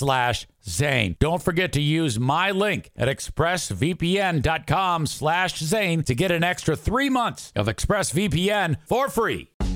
slash Zane. Don't forget to use my link at expressvpn.com slash Zane to get an extra three months of ExpressVPN for free.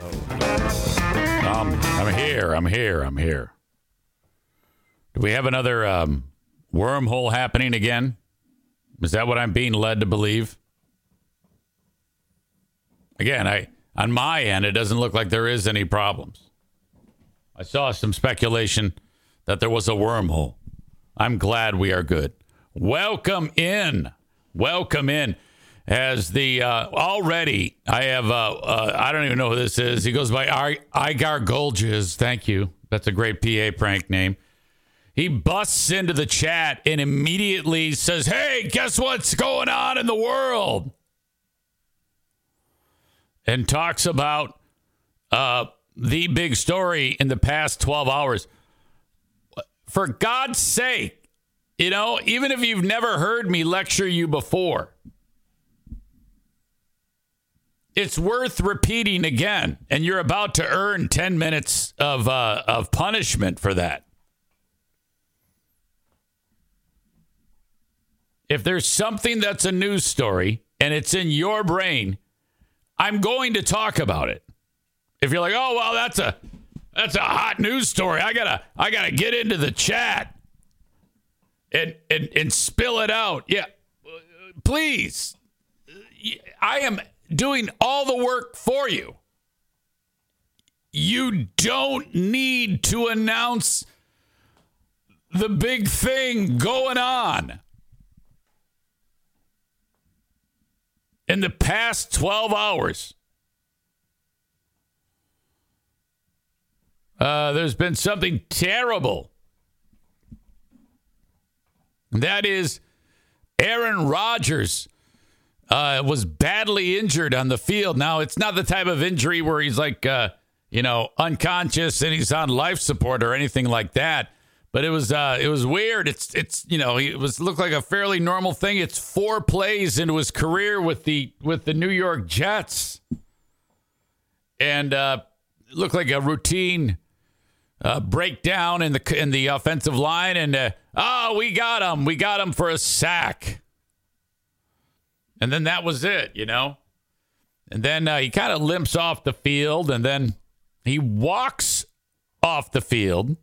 Um, I'm here. I'm here. I'm here. Do we have another um, wormhole happening again? Is that what I'm being led to believe? Again, I on my end, it doesn't look like there is any problems. I saw some speculation that there was a wormhole. I'm glad we are good. Welcome in. Welcome in. As the uh, already, I have, uh, uh, I don't even know who this is. He goes by I- Igar Golges. Thank you. That's a great PA prank name. He busts into the chat and immediately says, Hey, guess what's going on in the world? And talks about uh, the big story in the past 12 hours. For God's sake, you know, even if you've never heard me lecture you before, it's worth repeating again. And you're about to earn 10 minutes of, uh, of punishment for that. If there's something that's a news story and it's in your brain, I'm going to talk about it. If you're like, "Oh, well, that's a that's a hot news story. I got to I got to get into the chat and and and spill it out." Yeah. Please. I am doing all the work for you. You don't need to announce the big thing going on. in the past 12 hours. Uh, there's been something terrible. That is, Aaron Rodgers uh, was badly injured on the field. Now, it's not the type of injury where he's like, uh, you know, unconscious and he's on life support or anything like that. But it was uh, it was weird. It's it's you know it was looked like a fairly normal thing. It's four plays into his career with the with the New York Jets, and uh, looked like a routine uh, breakdown in the in the offensive line. And uh, oh, we got him. We got him for a sack. And then that was it, you know. And then uh, he kind of limps off the field, and then he walks off the field.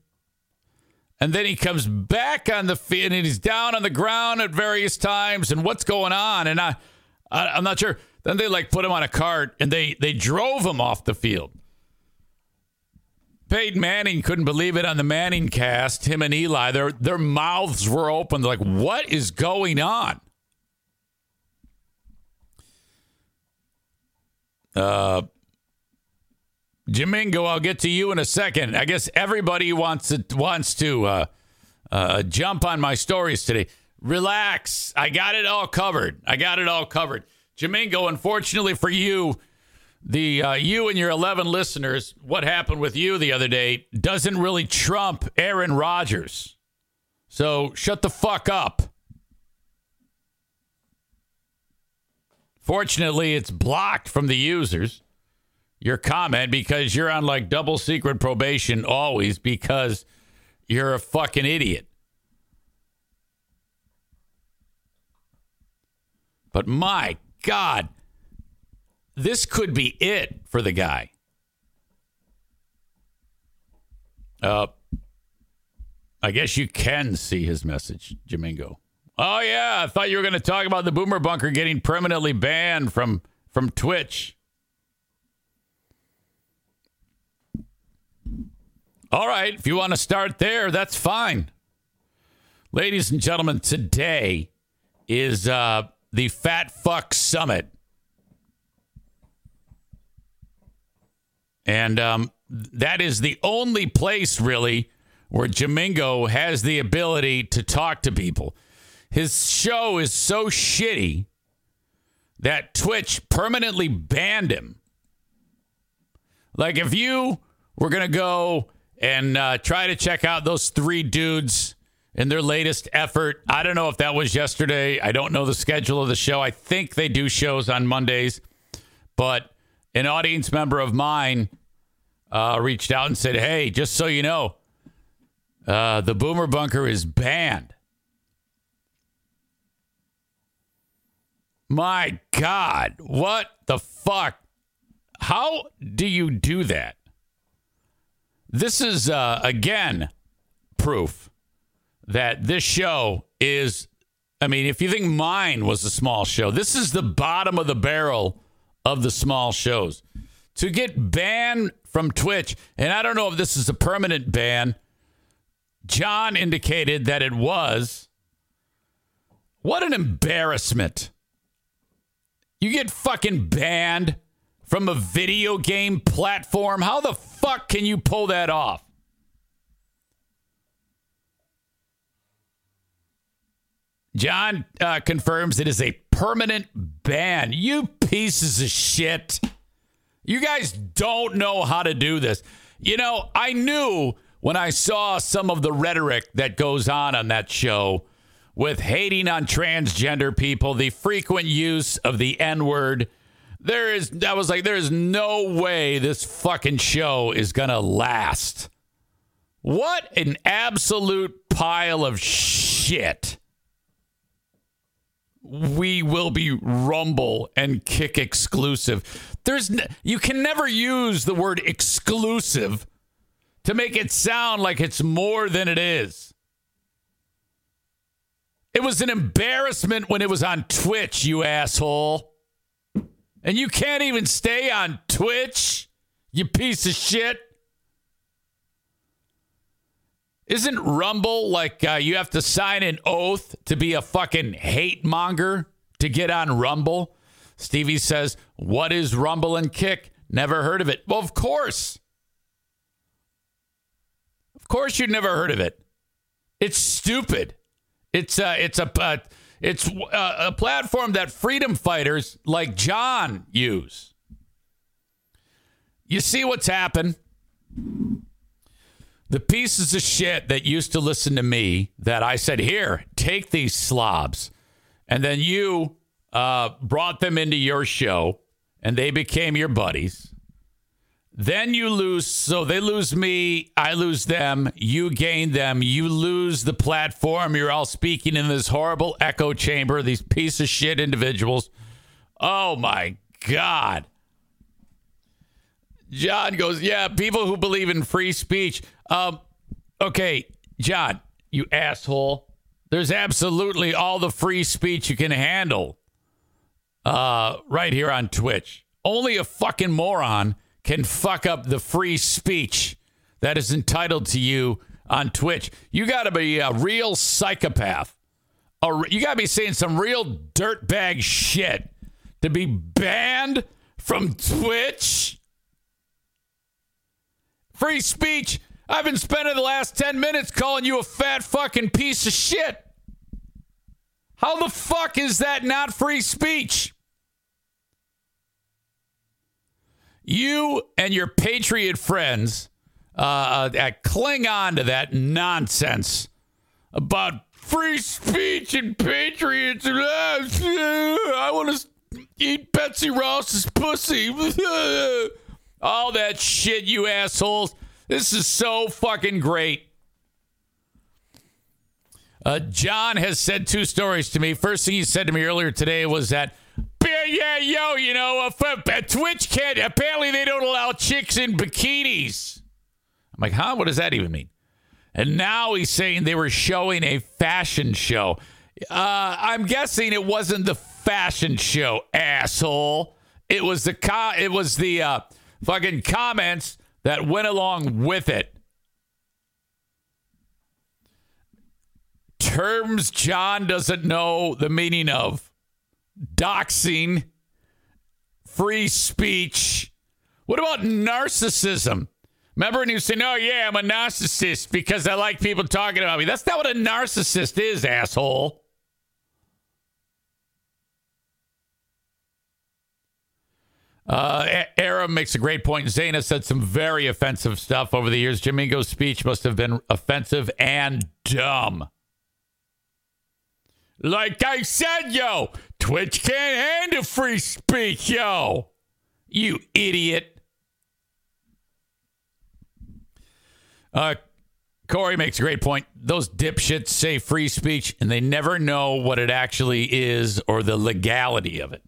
And then he comes back on the field and he's down on the ground at various times. And what's going on? And I, I am not sure. Then they like put him on a cart and they they drove him off the field. Peyton Manning couldn't believe it on the Manning cast. Him and Eli, their their mouths were open. They're like, what is going on? Uh, Jamingo, I'll get to you in a second. I guess everybody wants to wants to uh, uh, jump on my stories today. Relax. I got it all covered. I got it all covered. Jamingo, unfortunately for you, the uh, you and your 11 listeners, what happened with you the other day doesn't really trump Aaron Rodgers. So shut the fuck up. Fortunately, it's blocked from the users. Your comment because you're on like double secret probation always because you're a fucking idiot. But my God, this could be it for the guy. Uh, I guess you can see his message, Jamingo. Oh yeah, I thought you were going to talk about the Boomer Bunker getting permanently banned from from Twitch. All right, if you want to start there, that's fine. Ladies and gentlemen, today is uh, the Fat Fuck Summit. And um, that is the only place, really, where Jamingo has the ability to talk to people. His show is so shitty that Twitch permanently banned him. Like, if you were going to go and uh, try to check out those three dudes in their latest effort. I don't know if that was yesterday. I don't know the schedule of the show. I think they do shows on Mondays, but an audience member of mine uh, reached out and said, "Hey, just so you know, uh, the Boomer Bunker is banned." My God, what the fuck? How do you do that? This is, uh, again, proof that this show is. I mean, if you think mine was a small show, this is the bottom of the barrel of the small shows. To get banned from Twitch, and I don't know if this is a permanent ban, John indicated that it was. What an embarrassment. You get fucking banned from a video game platform. How the fuck can you pull that off? John uh, confirms it is a permanent ban. You pieces of shit. You guys don't know how to do this. You know, I knew when I saw some of the rhetoric that goes on on that show with hating on transgender people, the frequent use of the N word there is, I was like, there is no way this fucking show is going to last. What an absolute pile of shit. We will be Rumble and Kick exclusive. There's you can never use the word exclusive to make it sound like it's more than it is. It was an embarrassment when it was on Twitch, you asshole. And you can't even stay on Twitch, you piece of shit. Isn't Rumble like uh, you have to sign an oath to be a fucking hate monger to get on Rumble? Stevie says, What is Rumble and Kick? Never heard of it. Well, of course. Of course, you'd never heard of it. It's stupid. It's uh, it's a uh, it's a, uh, a platform that freedom fighters like John use. You see what's happened? The pieces of shit that used to listen to me that I said, here, take these slobs. And then you uh, brought them into your show and they became your buddies. Then you lose. So they lose me. I lose them. You gain them. You lose the platform. You're all speaking in this horrible echo chamber, these piece of shit individuals. Oh my God. John goes, Yeah, people who believe in free speech. Um, okay, John, you asshole. There's absolutely all the free speech you can handle uh, right here on Twitch. Only a fucking moron can fuck up the free speech that is entitled to you on Twitch. You got to be a real psychopath. You got to be saying some real dirtbag shit to be banned from Twitch. Free speech. I've been spending the last 10 minutes calling you a fat fucking piece of shit. How the fuck is that not free speech? You and your patriot friends uh, uh, cling on to that nonsense about free speech and patriots. I want to eat Betsy Ross's pussy. All that shit, you assholes. This is so fucking great. Uh, John has said two stories to me. First thing he said to me earlier today was that, yeah, yo, you know, uh, Twitch can't, apparently they don't allow chicks in bikinis. I'm like, huh? What does that even mean? And now he's saying they were showing a fashion show. Uh, I'm guessing it wasn't the fashion show, asshole. It was the co- it was the uh, fucking comments that went along with it. terms John doesn't know the meaning of doxing, free speech. What about narcissism? Remember when you say, "No, yeah, I'm a narcissist because I like people talking about me." That's not what a narcissist is, asshole. Uh, Aram makes a great point. Zana said some very offensive stuff over the years. Jamingo's speech must have been offensive and dumb. Like I said, yo, Twitch can't handle free speech, yo. You idiot. Uh, Corey makes a great point. Those dipshits say free speech and they never know what it actually is or the legality of it.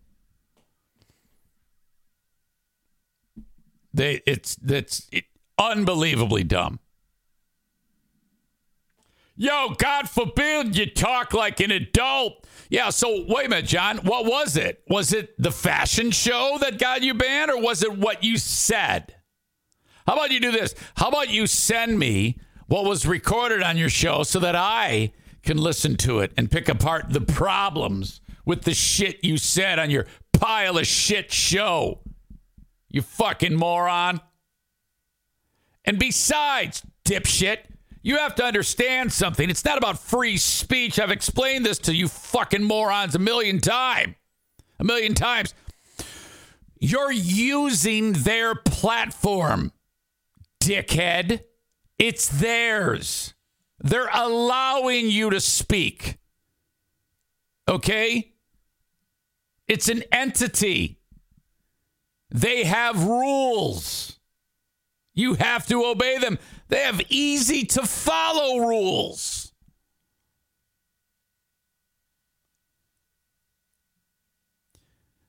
They it's that's it, unbelievably dumb. Yo, God forbid you talk like an adult. Yeah, so wait a minute, John. What was it? Was it the fashion show that got you banned, or was it what you said? How about you do this? How about you send me what was recorded on your show so that I can listen to it and pick apart the problems with the shit you said on your pile of shit show? You fucking moron. And besides, dipshit, you have to understand something. It's not about free speech. I've explained this to you fucking morons a million times. A million times. You're using their platform, dickhead. It's theirs. They're allowing you to speak. Okay? It's an entity. They have rules. You have to obey them. They have easy to follow rules.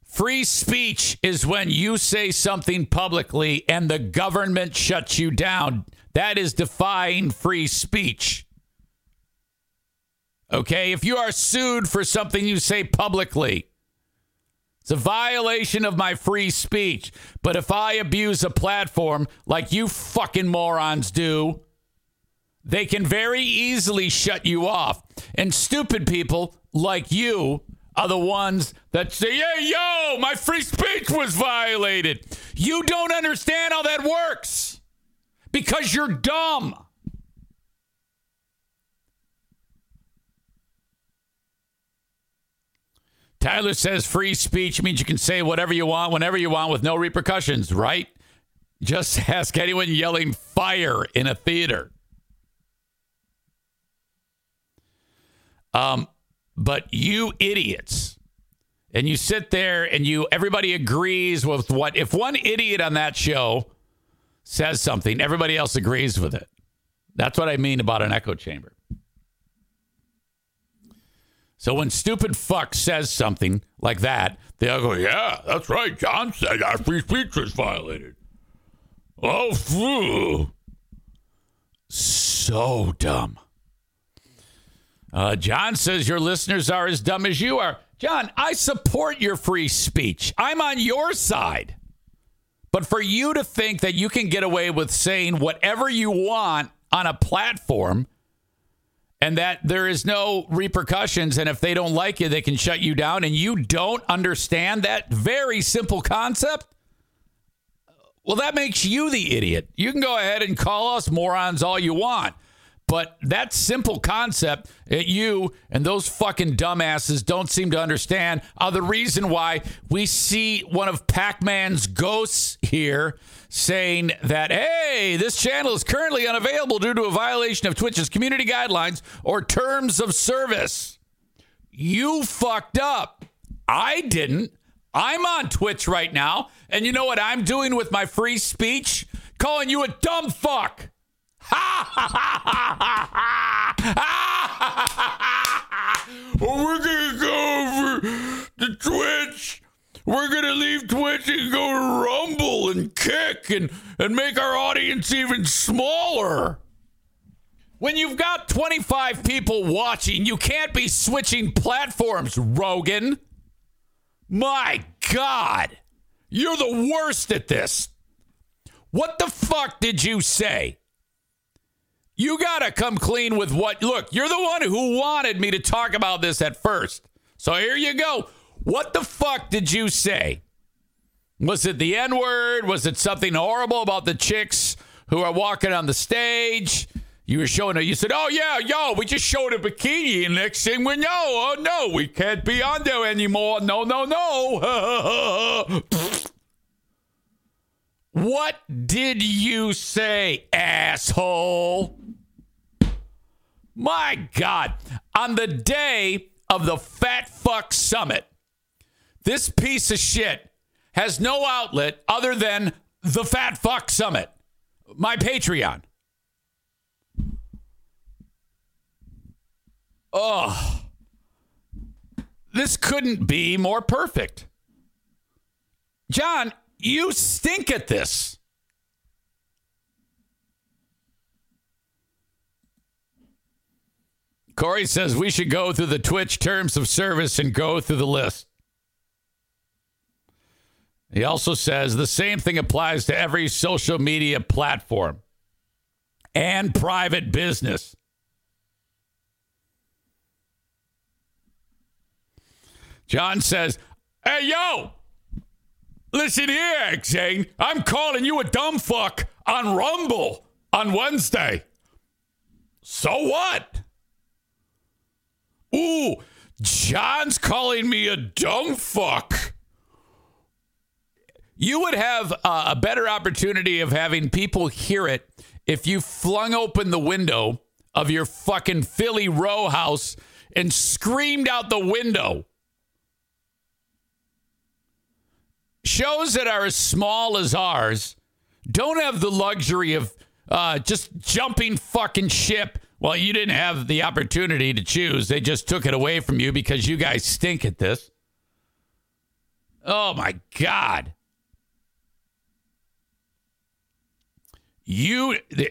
Free speech is when you say something publicly and the government shuts you down. That is defying free speech. Okay? If you are sued for something you say publicly, it's a violation of my free speech. But if I abuse a platform like you fucking morons do, they can very easily shut you off. And stupid people like you are the ones that say, hey, yo, my free speech was violated. You don't understand how that works because you're dumb. Tyler says free speech means you can say whatever you want, whenever you want, with no repercussions, right? Just ask anyone yelling fire in a theater. Um, but you idiots, and you sit there and you everybody agrees with what if one idiot on that show says something, everybody else agrees with it. That's what I mean about an echo chamber. So when stupid fuck says something like that, they all go, "Yeah, that's right. John said our free speech was violated." Oh, phew. so dumb. Uh, John says your listeners are as dumb as you are. John, I support your free speech. I'm on your side. But for you to think that you can get away with saying whatever you want on a platform and that there is no repercussions, and if they don't like you, they can shut you down, and you don't understand that very simple concept, well, that makes you the idiot. You can go ahead and call us morons all you want. But that simple concept that you and those fucking dumbasses don't seem to understand are the reason why we see one of Pac Man's ghosts here saying that, hey, this channel is currently unavailable due to a violation of Twitch's community guidelines or terms of service. You fucked up. I didn't. I'm on Twitch right now. And you know what I'm doing with my free speech? Calling you a dumb fuck. We're gonna go over to Twitch. We're gonna leave Twitch and go to Rumble and Kick and, and make our audience even smaller. When you've got 25 people watching, you can't be switching platforms, Rogan. My God, you're the worst at this. What the fuck did you say? You got to come clean with what. Look, you're the one who wanted me to talk about this at first. So here you go. What the fuck did you say? Was it the N word? Was it something horrible about the chicks who are walking on the stage? You were showing it. You said, "Oh yeah, yo, we just showed a bikini, and next thing we know, oh no, we can't be on there anymore. No, no, no." what did you say, asshole? My God. On the day of the Fat Fuck Summit, this piece of shit has no outlet other than the Fat Fuck Summit, my Patreon. Oh, this couldn't be more perfect. John, you stink at this. Corey says we should go through the Twitch terms of service and go through the list. He also says the same thing applies to every social media platform and private business. John says, Hey, yo, listen here, Zane. I'm calling you a dumb fuck on Rumble on Wednesday. So what? Ooh, John's calling me a dumb fuck. You would have uh, a better opportunity of having people hear it if you flung open the window of your fucking Philly row house and screamed out the window. Shows that are as small as ours don't have the luxury of uh, just jumping fucking ship well, you didn't have the opportunity to choose. They just took it away from you because you guys stink at this. Oh my God. You,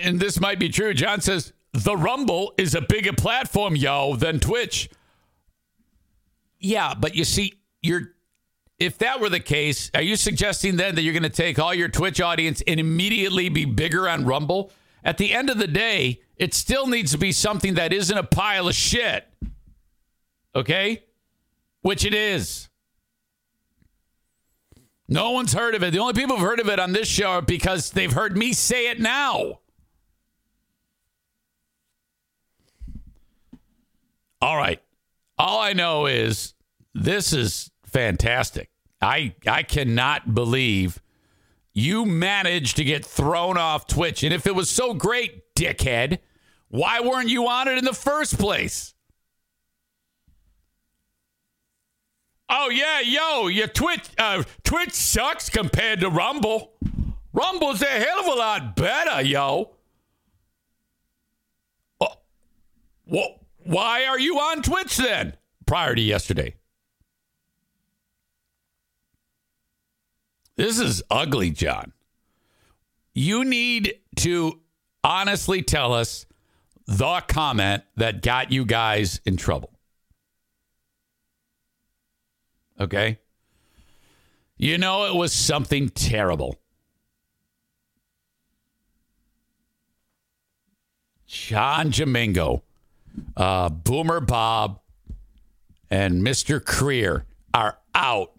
and this might be true. John says, the Rumble is a bigger platform, yo, than Twitch. Yeah, but you see, you're if that were the case, are you suggesting then that you're going to take all your Twitch audience and immediately be bigger on Rumble? At the end of the day, it still needs to be something that isn't a pile of shit. Okay? Which it is. No one's heard of it. The only people who've heard of it on this show are because they've heard me say it now. All right. All I know is this is fantastic. I I cannot believe you managed to get thrown off Twitch. And if it was so great, dickhead, why weren't you on it in the first place? Oh yeah, yo, your Twitch uh, Twitch sucks compared to Rumble. Rumble's a hell of a lot better, yo. Uh, well, why are you on Twitch then? Prior to yesterday. This is ugly, John. You need to honestly tell us the comment that got you guys in trouble. Okay? You know, it was something terrible. John Jamingo, uh, Boomer Bob, and Mr. Creer are out.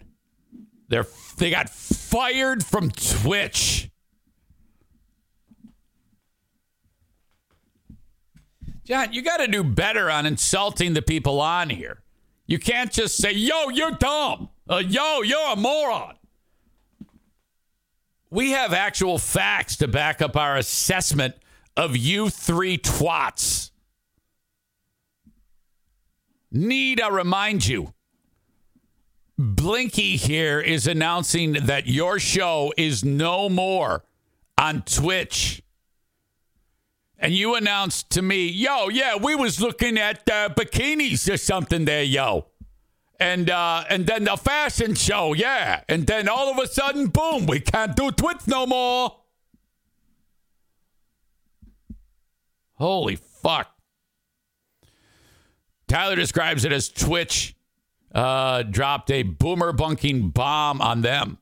They're they got fired from Twitch. John, you got to do better on insulting the people on here. You can't just say, "Yo, you're dumb." Uh, yo, you're a moron. We have actual facts to back up our assessment of you three twats. Need I remind you? Blinky here is announcing that your show is no more on Twitch. And you announced to me, yo, yeah, we was looking at uh, bikinis or something there, yo and uh, and then the fashion show, yeah, and then all of a sudden, boom, we can't do Twitch no more. Holy fuck! Tyler describes it as Twitch uh, dropped a boomer bunking bomb on them.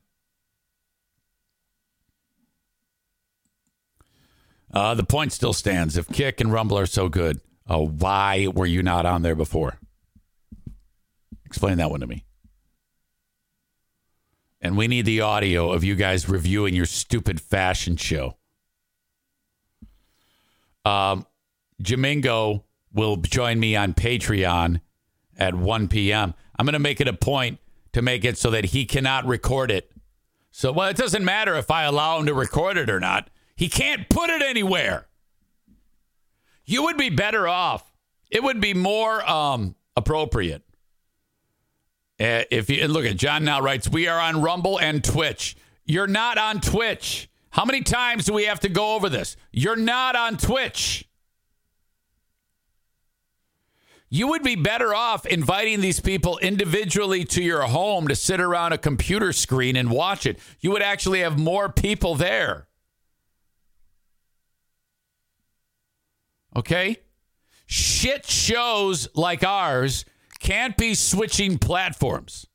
Uh, the point still stands. If Kick and Rumble are so good, uh, why were you not on there before? Explain that one to me. And we need the audio of you guys reviewing your stupid fashion show. Um, Jamingo will join me on Patreon at 1 p.m. I'm going to make it a point to make it so that he cannot record it. So, well, it doesn't matter if I allow him to record it or not. He can't put it anywhere. You would be better off. It would be more um, appropriate uh, if you look at John now writes, we are on Rumble and Twitch. You're not on Twitch. How many times do we have to go over this? You're not on Twitch. You would be better off inviting these people individually to your home to sit around a computer screen and watch it. You would actually have more people there. Okay? Shit shows like ours can't be switching platforms.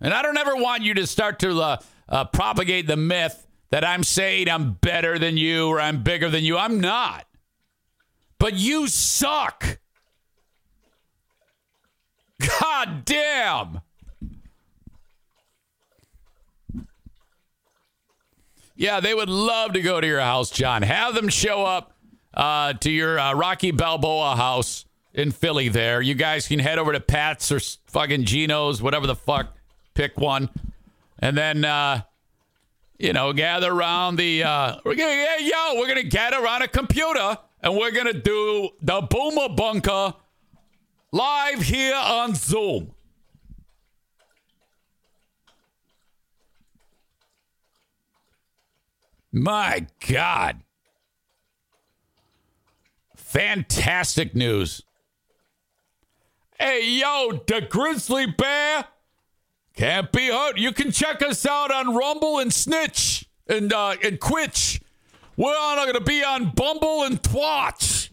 And I don't ever want you to start to uh, uh, propagate the myth that I'm saying I'm better than you or I'm bigger than you. I'm not. But you suck. God damn. Yeah, they would love to go to your house, John. Have them show up uh, to your uh, Rocky Balboa house in Philly there. You guys can head over to Pat's or fucking Geno's, whatever the fuck. Pick one. And then, uh, you know, gather around the, uh, we're gonna, yeah, yo, we're going to gather around a computer and we're going to do the Boomer Bunker live here on Zoom. My God. Fantastic news. Hey, yo, the grizzly bear can't be hurt. You can check us out on Rumble and Snitch and uh, and Quitch. We're not going to be on Bumble and Twatch.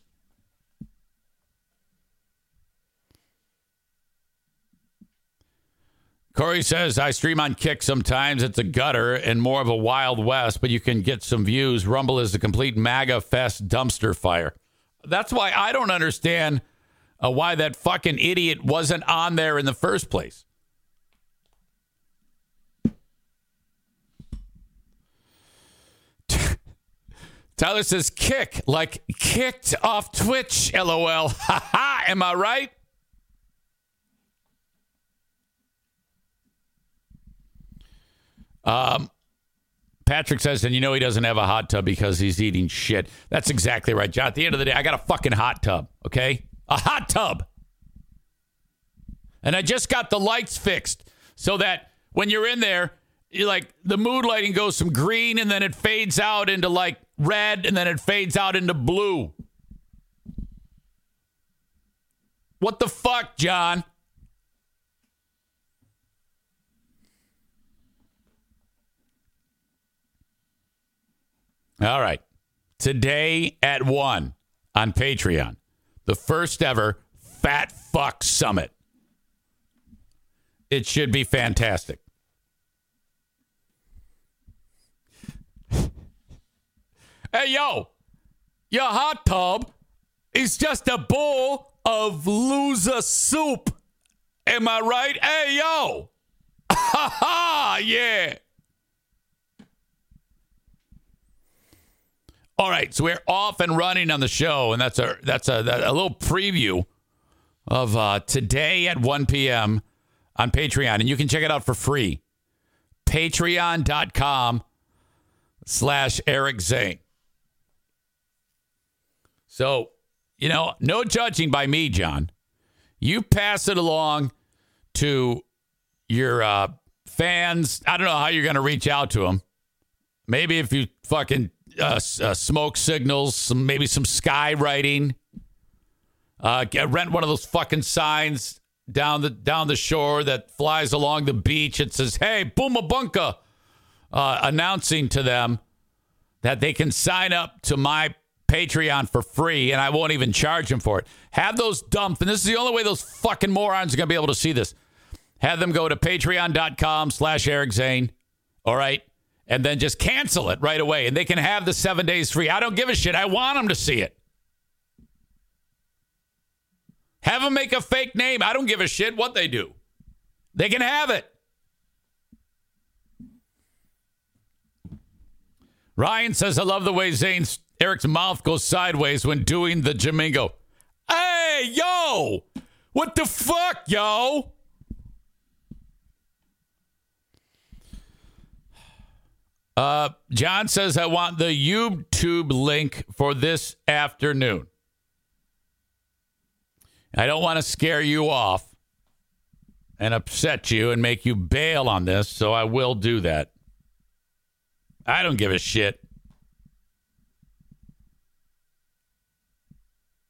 Corey says, I stream on Kick sometimes. It's a gutter and more of a Wild West, but you can get some views. Rumble is a complete MAGA fest dumpster fire. That's why I don't understand uh, why that fucking idiot wasn't on there in the first place. Tyler says kick, like kicked off Twitch, lol. Ha ha, am I right? Um, Patrick says, and you know he doesn't have a hot tub because he's eating shit. That's exactly right, John. At the end of the day, I got a fucking hot tub, okay? a hot tub. And I just got the lights fixed so that when you're in there, you're like the mood lighting goes from green and then it fades out into like red and then it fades out into blue. What the fuck, John? All right. Today at 1 on Patreon the first ever Fat Fuck Summit. It should be fantastic. Hey, yo, your hot tub is just a bowl of loser soup. Am I right? Hey, yo. Ha ha, yeah. All right, so we're off and running on the show, and that's a that's a, a little preview of uh, today at 1 p.m. on Patreon, and you can check it out for free. Patreon.com slash Eric Zane. So, you know, no judging by me, John. You pass it along to your uh, fans. I don't know how you're going to reach out to them. Maybe if you fucking uh, uh, smoke signals, some maybe some skywriting. Uh, get, rent one of those fucking signs down the down the shore that flies along the beach. It says, "Hey, Boomabunka," uh, announcing to them that they can sign up to my Patreon for free, and I won't even charge them for it. Have those dumped, and this is the only way those fucking morons are gonna be able to see this. Have them go to Patreon.com/slash Eric Zane. All right and then just cancel it right away. And they can have the seven days free. I don't give a shit. I want them to see it. Have them make a fake name. I don't give a shit what they do. They can have it. Ryan says, I love the way Zane's Eric's mouth goes sideways when doing the Jamingo. Hey, yo! What the fuck, yo? Uh, John says, I want the YouTube link for this afternoon. I don't want to scare you off and upset you and make you bail on this, so I will do that. I don't give a shit.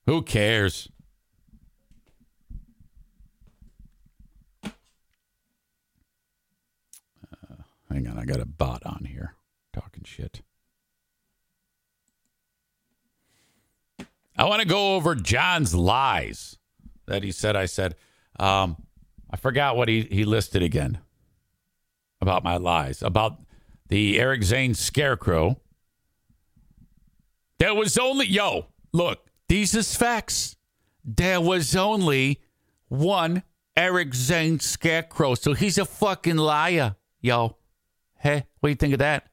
Who cares? Uh, hang on, I got a bot on here talking shit. I want to go over John's lies that he said. I said, um, I forgot what he, he listed again about my lies about the Eric Zane scarecrow. There was only, yo, look, these is facts. There was only one Eric Zane scarecrow. So he's a fucking liar, yo. Hey, what do you think of that?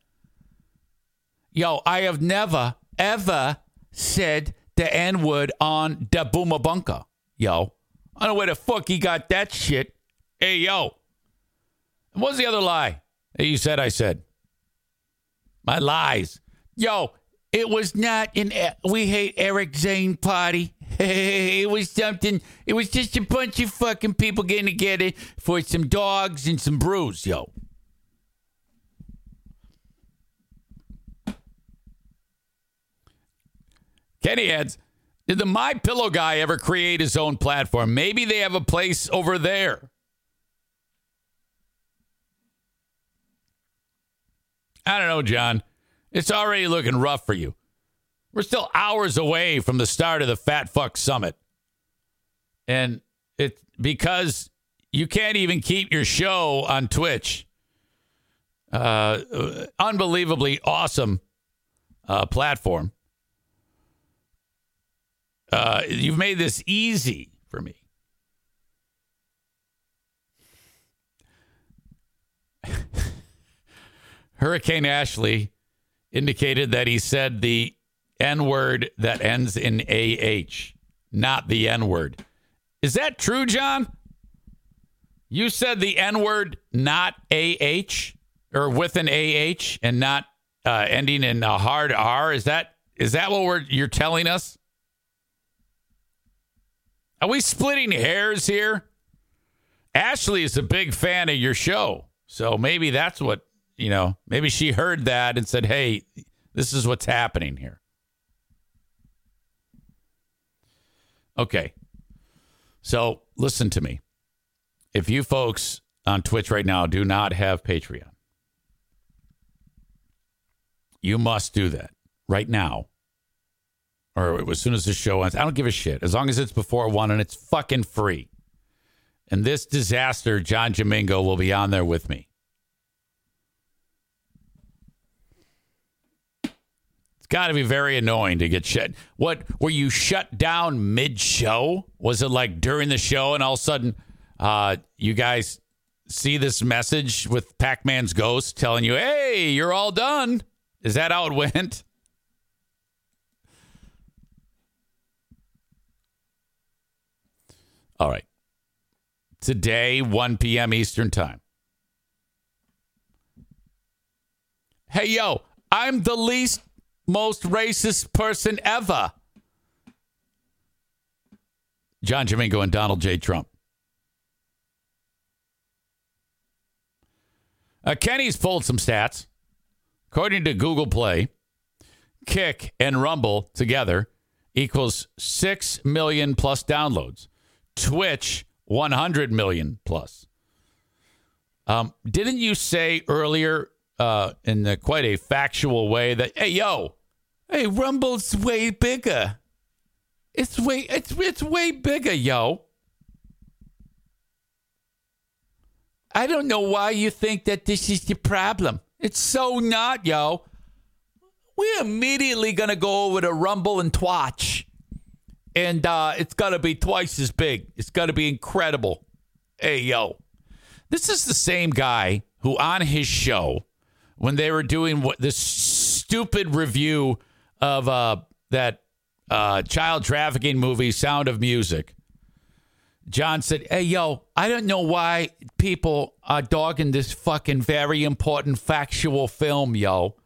Yo, I have never, ever said the N word on the Boomabunka. Yo. I don't know where the fuck he got that shit. Hey, yo. What's the other lie that you said I said? My lies. Yo, it was not an eh, We Hate Eric Zane party. it was something, it was just a bunch of fucking people getting together for some dogs and some brews, yo. Kenny adds, did the My Pillow guy ever create his own platform? Maybe they have a place over there. I don't know, John. It's already looking rough for you. We're still hours away from the start of the Fat Fuck Summit. And it's because you can't even keep your show on Twitch. Uh, unbelievably awesome uh, platform. Uh, you've made this easy for me. Hurricane Ashley indicated that he said the N word that ends in AH, not the N word. Is that true, John? You said the N word, not AH, or with an AH and not uh, ending in a hard R. Is that is that what we're, you're telling us? Are we splitting hairs here? Ashley is a big fan of your show. So maybe that's what, you know, maybe she heard that and said, hey, this is what's happening here. Okay. So listen to me. If you folks on Twitch right now do not have Patreon, you must do that right now or as soon as the show ends. I don't give a shit. As long as it's before one and it's fucking free. And this disaster, John Jamingo, will be on there with me. It's got to be very annoying to get shut. What were you shut down mid show? Was it like during the show and all of a sudden uh, you guys see this message with Pac Man's ghost telling you, hey, you're all done? Is that how it went? All right. Today, 1 p.m. Eastern Time. Hey, yo, I'm the least most racist person ever. John Jamingo and Donald J. Trump. Uh, Kenny's pulled some stats. According to Google Play, Kick and Rumble together equals 6 million plus downloads. Twitch, 100 million plus. Um, didn't you say earlier uh, in quite a factual way that, hey, yo, hey, Rumble's way bigger. It's way, it's, it's way bigger, yo. I don't know why you think that this is the problem. It's so not, yo. We're immediately to go over to Rumble and Twatch. And uh, to be twice as big. It's to be incredible. Hey, yo. This is the same guy who, on his show, when they were doing what this stupid review of uh, that uh, child trafficking movie, Sound of Music, John said, Hey, yo, I don't know why people are dogging this fucking very important factual film, yo.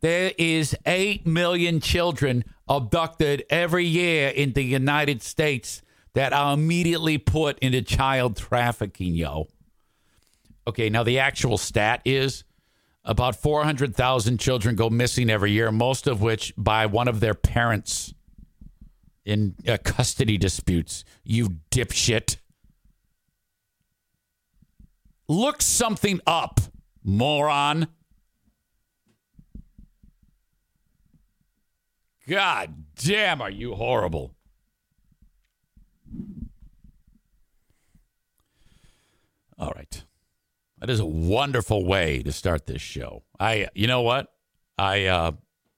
There is 8 million children abducted every year in the United States that are immediately put into child trafficking, yo. Okay, now the actual stat is about 400,000 children go missing every year, most of which by one of their parents in uh, custody disputes. You dipshit. Look something up, moron. God damn, are you horrible? All right. That is a wonderful way to start this show. I, you know what? I, uh,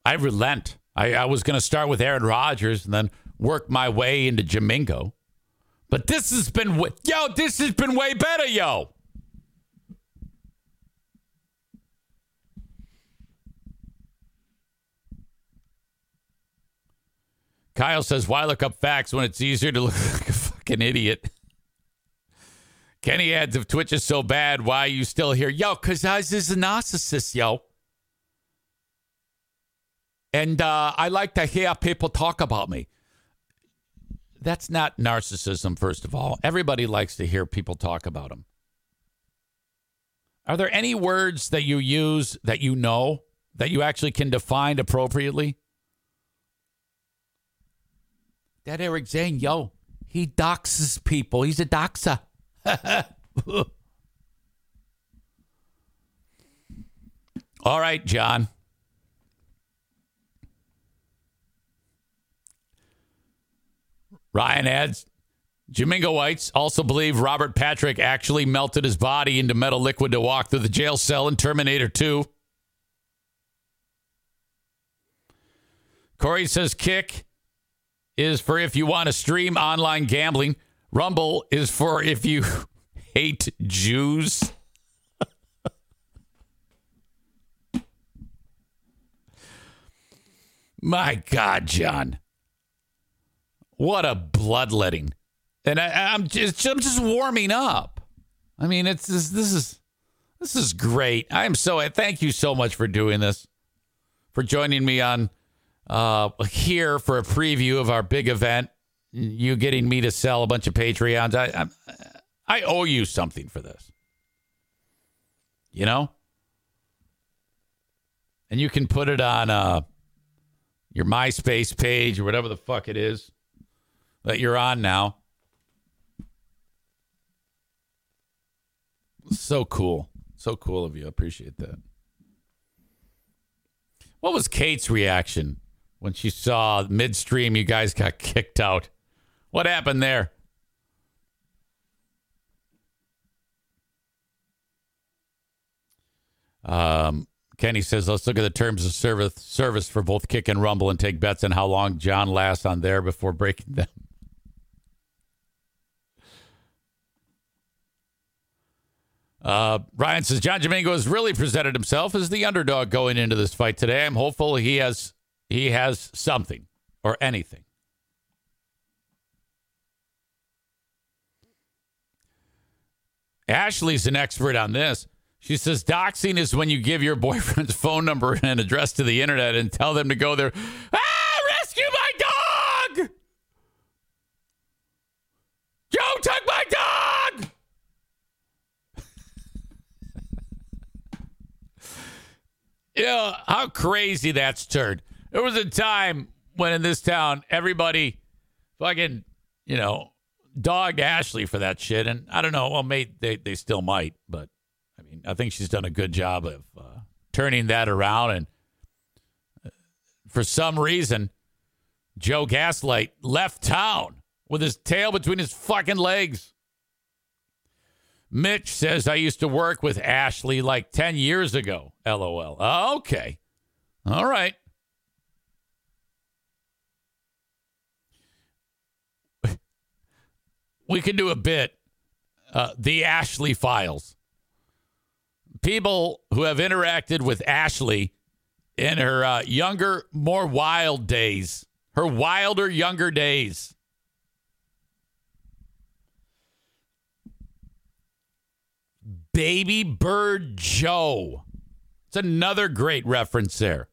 I relent. I, I was going to start with Aaron Rodgers and then work my way into Jamingo. But this has been, yo, this has been way better, yo. Kyle says, why look up facts when it's easier to look like a fucking idiot? Kenny adds, if Twitch is so bad, why are you still here? Yo, because I was a narcissist, yo. And uh, I like to hear people talk about me that's not narcissism, first of all. Everybody likes to hear people talk about them. Are there any words that you use that you know that you actually can define appropriately? That Eric Zane, yo, he doxes people. He's a doxer. All right, John. Ryan adds Jamingo Whites also believe Robert Patrick actually melted his body into metal liquid to walk through the jail cell in Terminator 2. Corey says kick is for if you want to stream online gambling. Rumble is for if you hate Jews. My God, John. What a bloodletting. And I, am just I'm just warming up. I mean, it's this, this is this is great. I am so thank you so much for doing this, for joining me on uh, here for a preview of our big event. You getting me to sell a bunch of Patreons. I I, I owe you something for this. You know, and you can put it on uh, your MySpace page or whatever the fuck it is that you're on now. So cool. So cool of you. I appreciate that. What was Kate's reaction when she saw midstream you guys got kicked out? What happened there? Um, Kenny says, let's look at the terms of service service for both Kick and Rumble and take bets on how long John lasts on there before breaking them. Uh, Ryan says John Domingo has really presented himself as the underdog going into this fight today. I'm hopeful he has he has something or anything. Ashley's an expert on this. She says doxing is when you give your boyfriend's phone number and address to the internet and tell them to go there. Ah, rescue my dog! Joe took my dog! you know how crazy that's turned. There was a time when in this town everybody fucking, you know, dogged Ashley for that shit. And I don't know. Well, mate, they, they still might, but I mean, I think she's done a good job of uh, turning that around. And uh, for some reason, Joe Gaslight left town with his tail between his fucking legs. Mitch says, I used to work with Ashley like 10 years ago. LOL. Okay. All right. We could do a bit uh, the Ashley files. People who have interacted with Ashley in her uh, younger, more wild days, her wilder, younger days. Baby Bird Joe. It's another great reference there.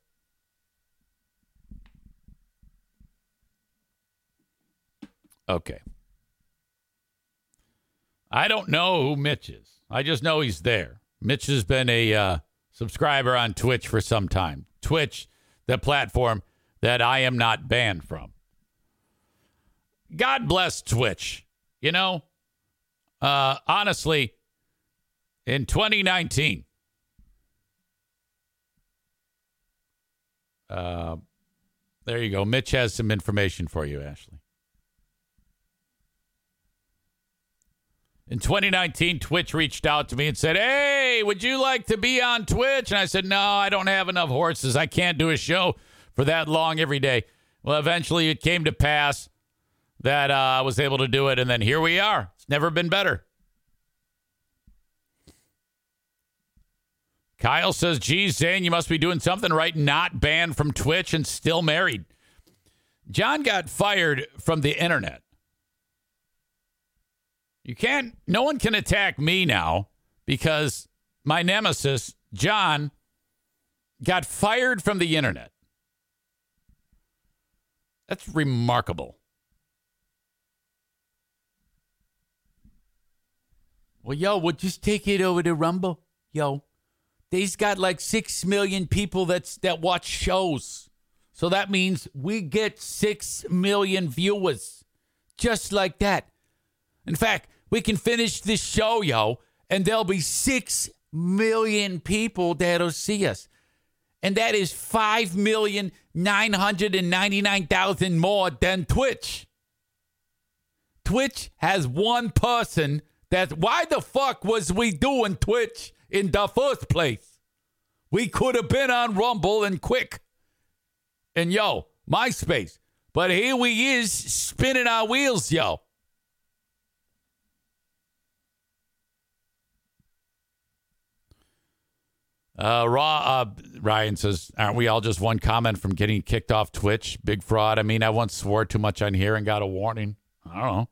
Okay. I don't know who Mitch is. I just know he's there. Mitch has been a uh, subscriber on Twitch for some time. Twitch, the platform that I am not banned from. God bless Twitch. You know, uh, honestly, in 2019, uh, there you go. Mitch has some information for you, Ashley. In 2019, Twitch reached out to me and said, Hey, would you like to be on Twitch? And I said, No, I don't have enough horses. I can't do a show for that long every day. Well, eventually it came to pass that uh, I was able to do it. And then here we are. It's never been better. Kyle says, Geez, Zane, you must be doing something right, not banned from Twitch and still married. John got fired from the internet. You can't, no one can attack me now because my nemesis, John, got fired from the internet. That's remarkable. Well, yo, we'll just take it over to Rumble. Yo, they's got like six million people that's that watch shows. So that means we get six million viewers. Just like that. In fact, we can finish this show, yo, and there'll be six million people that'll see us. And that is 5,999,000 more than Twitch. Twitch has one person that, why the fuck was we doing Twitch in the first place? We could have been on Rumble and quick. And yo, MySpace. But here we is spinning our wheels, yo. Uh, Raw, uh, Ryan says, aren't we all just one comment from getting kicked off Twitch? Big fraud. I mean, I once swore too much on here and got a warning. I don't know.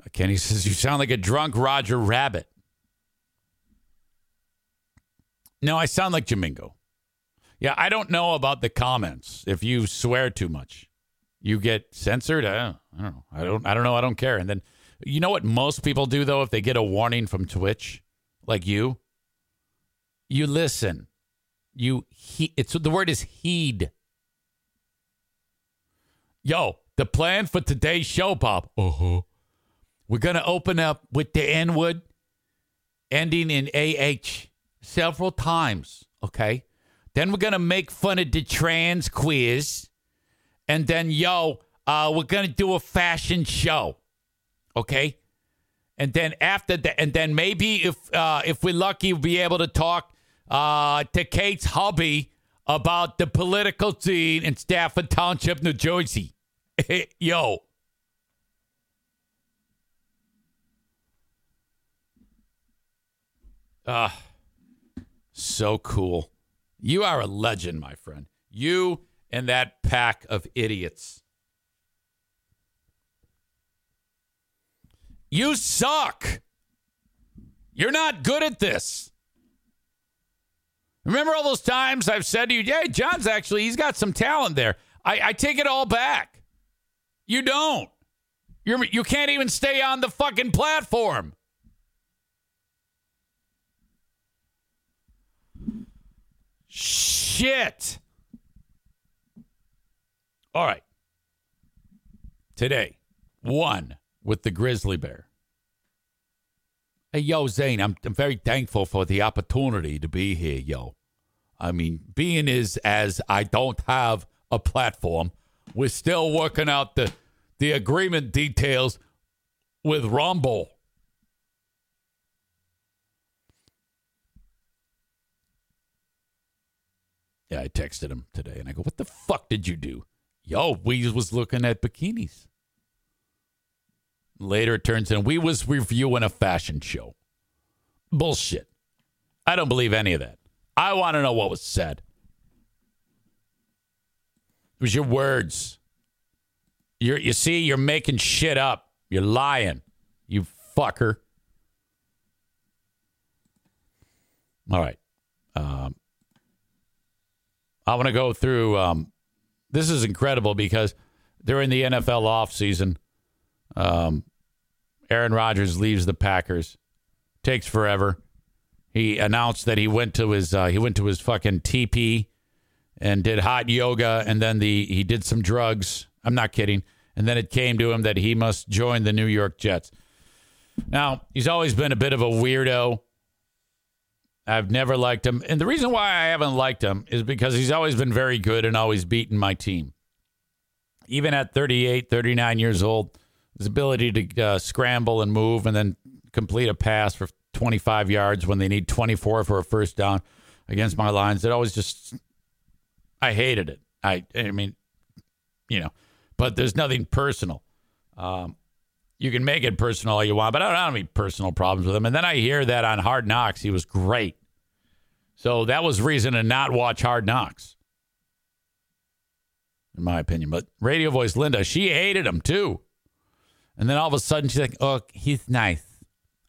Uh, Kenny says, you sound like a drunk Roger Rabbit. No, I sound like Jamingo. Yeah, I don't know about the comments. If you swear too much, you get censored. I don't, I don't know. I don't. I don't know. I don't care. And then you know what most people do though if they get a warning from Twitch, like you? You listen. You he it's the word is heed. Yo, the plan for today's show, Bob. Uh-huh. We're gonna open up with the N word ending in AH several times. Okay. Then we're gonna make fun of the trans quiz. And then yo, uh, we're gonna do a fashion show. Okay. and then after that, and then maybe if uh, if we're lucky, we'll be able to talk uh, to Kate's hubby about the political scene in Stafford Township, New Jersey. Yo. Uh, so cool. You are a legend, my friend. You and that pack of idiots. You suck. You're not good at this. Remember all those times I've said to you, yeah, John's actually, he's got some talent there. I, I take it all back. You don't. You're, you can't even stay on the fucking platform. Shit. All right. Today, one with the grizzly bear. Hey, yo, Zane, I'm, I'm very thankful for the opportunity to be here, yo. I mean, being is as I don't have a platform, we're still working out the the agreement details with Rumble. Yeah, I texted him today and I go, What the fuck did you do? Yo, we was looking at bikinis. Later it turns in we was reviewing a fashion show. Bullshit. I don't believe any of that. I want to know what was said. It was your words. You're, you see, you're making shit up. You're lying. You fucker. All right. Um, I want to go through. Um, this is incredible because during the NFL offseason, um, Aaron Rodgers leaves the Packers. Takes forever. He announced that he went to his uh, he went to his fucking TP and did hot yoga, and then the he did some drugs. I'm not kidding. And then it came to him that he must join the New York Jets. Now he's always been a bit of a weirdo. I've never liked him, and the reason why I haven't liked him is because he's always been very good and always beaten my team. Even at 38, 39 years old, his ability to uh, scramble and move and then complete a pass for 25 yards when they need 24 for a first down against my lines, it always just I hated it. I I mean, you know, but there's nothing personal. Um, you can make it personal all you want, but I don't have any personal problems with him. And then I hear that on Hard Knocks, he was great. So that was reason to not watch Hard Knocks, in my opinion. But radio voice Linda, she hated him too. And then all of a sudden she's like, "Oh, he's nice.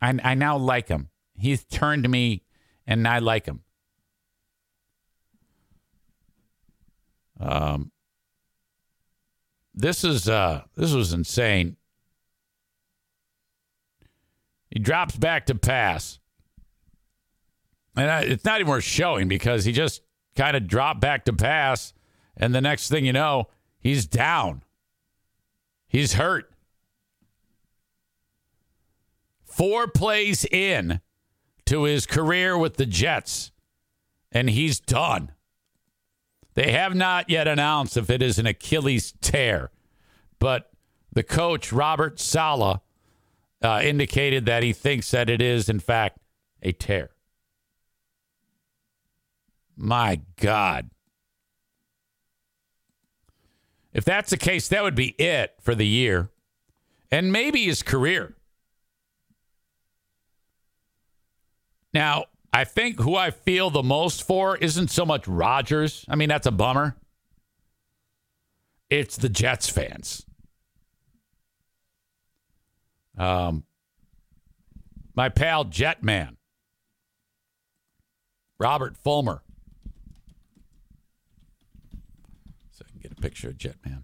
I I now like him. He's turned me, and I like him." Um, this is uh, this was insane. He drops back to pass, and I, it's not even worth showing because he just kind of dropped back to pass, and the next thing you know, he's down. He's hurt. Four plays in to his career with the Jets, and he's done. They have not yet announced if it is an Achilles tear, but the coach, Robert Saleh, uh, indicated that he thinks that it is, in fact, a tear. My God. If that's the case, that would be it for the year and maybe his career. Now, I think who I feel the most for isn't so much Rodgers. I mean, that's a bummer. It's the Jets fans. Um, my pal Jetman, Robert Fulmer. So I can get a picture of Jetman.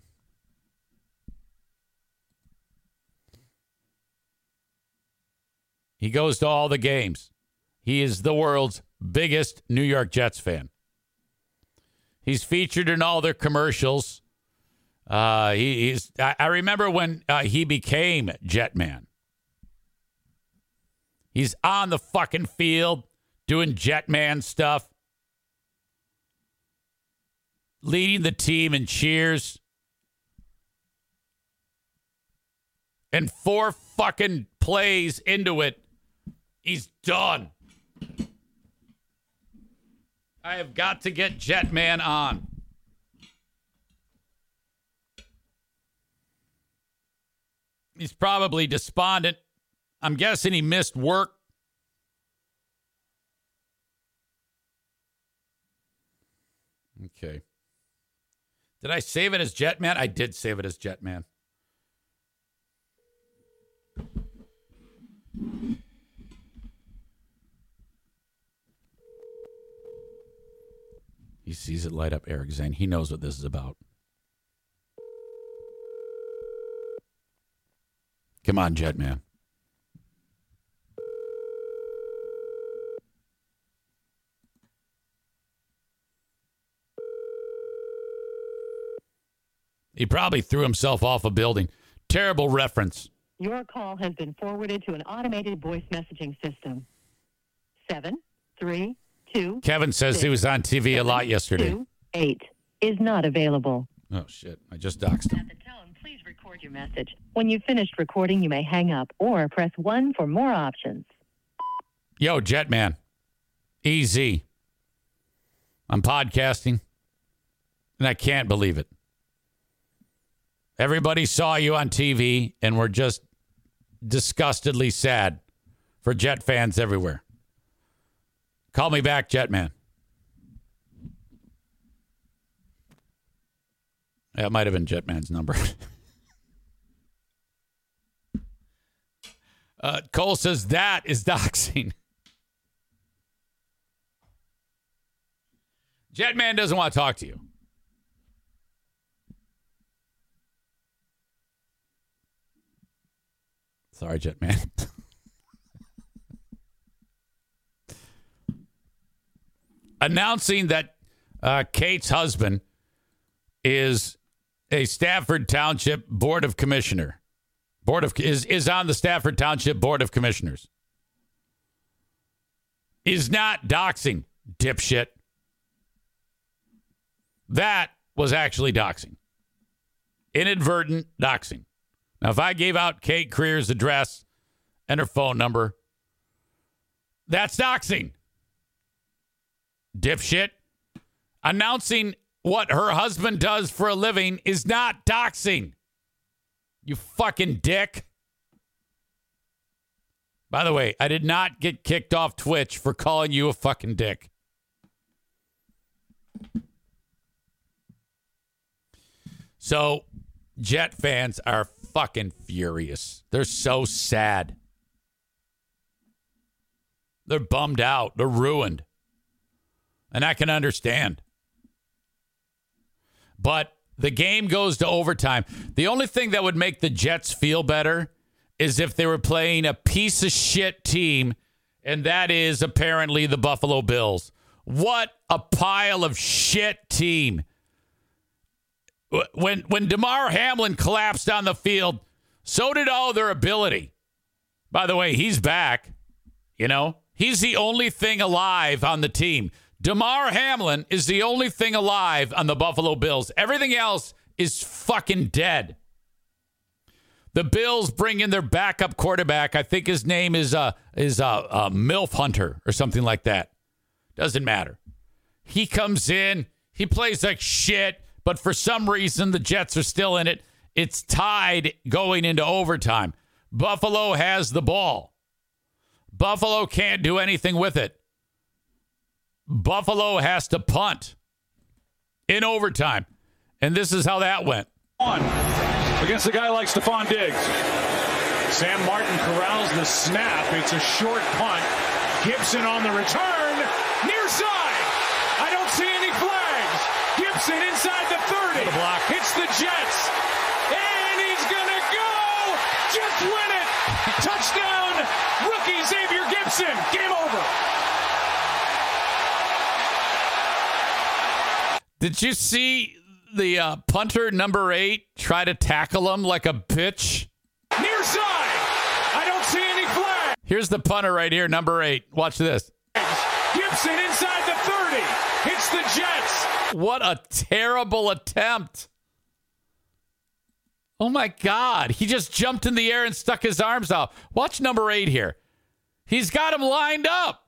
He goes to all the games. He is the world's biggest New York Jets fan. He's featured in all their commercials. Uh, he, he's. I, I remember when uh, he became Jetman. He's on the fucking field doing Jetman stuff, leading the team in cheers. And four fucking plays into it, he's done. I have got to get Jetman on. He's probably despondent. I'm guessing he missed work. Okay. Did I save it as Jetman? I did save it as Jetman. He sees it light up Eric Zane. He knows what this is about. Come on, Jetman. He probably threw himself off a building. Terrible reference. Your call has been forwarded to an automated voice messaging system. Seven, three, two. Kevin says he was on TV a lot yesterday. Two, eight is not available. Oh, shit. I just doxed him. At the tone, please record your message. When you've finished recording, you may hang up or press one for more options. Yo, Jetman. Easy. I'm podcasting, and I can't believe it. Everybody saw you on TV and we're just disgustedly sad for Jet fans everywhere. Call me back, Jetman. That might have been Jetman's number. uh, Cole says that is doxing. Jetman doesn't want to talk to you. Sorry, Jetman. Announcing that uh, Kate's husband is a Stafford Township Board of Commissioner. Board of is is on the Stafford Township Board of Commissioners. Is not doxing, dipshit. That was actually doxing. Inadvertent doxing. Now, if I gave out Kate Creer's address and her phone number, that's doxing. Dipshit. Announcing what her husband does for a living is not doxing. You fucking dick. By the way, I did not get kicked off Twitch for calling you a fucking dick. So, Jet fans are fucking furious. They're so sad. They're bummed out. They're ruined. And I can understand. But the game goes to overtime. The only thing that would make the Jets feel better is if they were playing a piece of shit team, and that is apparently the Buffalo Bills. What a pile of shit team. When when Damar Hamlin collapsed on the field, so did all their ability. By the way, he's back. You know, he's the only thing alive on the team. Damar Hamlin is the only thing alive on the Buffalo Bills. Everything else is fucking dead. The Bills bring in their backup quarterback. I think his name is uh is uh, uh Milf Hunter or something like that. Doesn't matter. He comes in, he plays like shit, but for some reason the Jets are still in it. It's tied going into overtime. Buffalo has the ball. Buffalo can't do anything with it. Buffalo has to punt in overtime. And this is how that went. On against a guy like Stefon Diggs. Sam Martin corrals the snap. It's a short punt. Gipson on the return. Near side. I don't see any flags. Gipson inside the 30. The block. Hits the Jets. And he's going to go. Jets win it. Touchdown. Rookie Xavier Gipson. Game over. Did you see the uh, punter number eight try to tackle him like a bitch? Near side. I don't see any flags. Here's the punter right here, number eight. Watch this. Gipson inside the 30. Hits the Jets. What a terrible attempt. Oh my God. He just jumped in the air and stuck his arms out. Watch number eight here. He's got him lined up.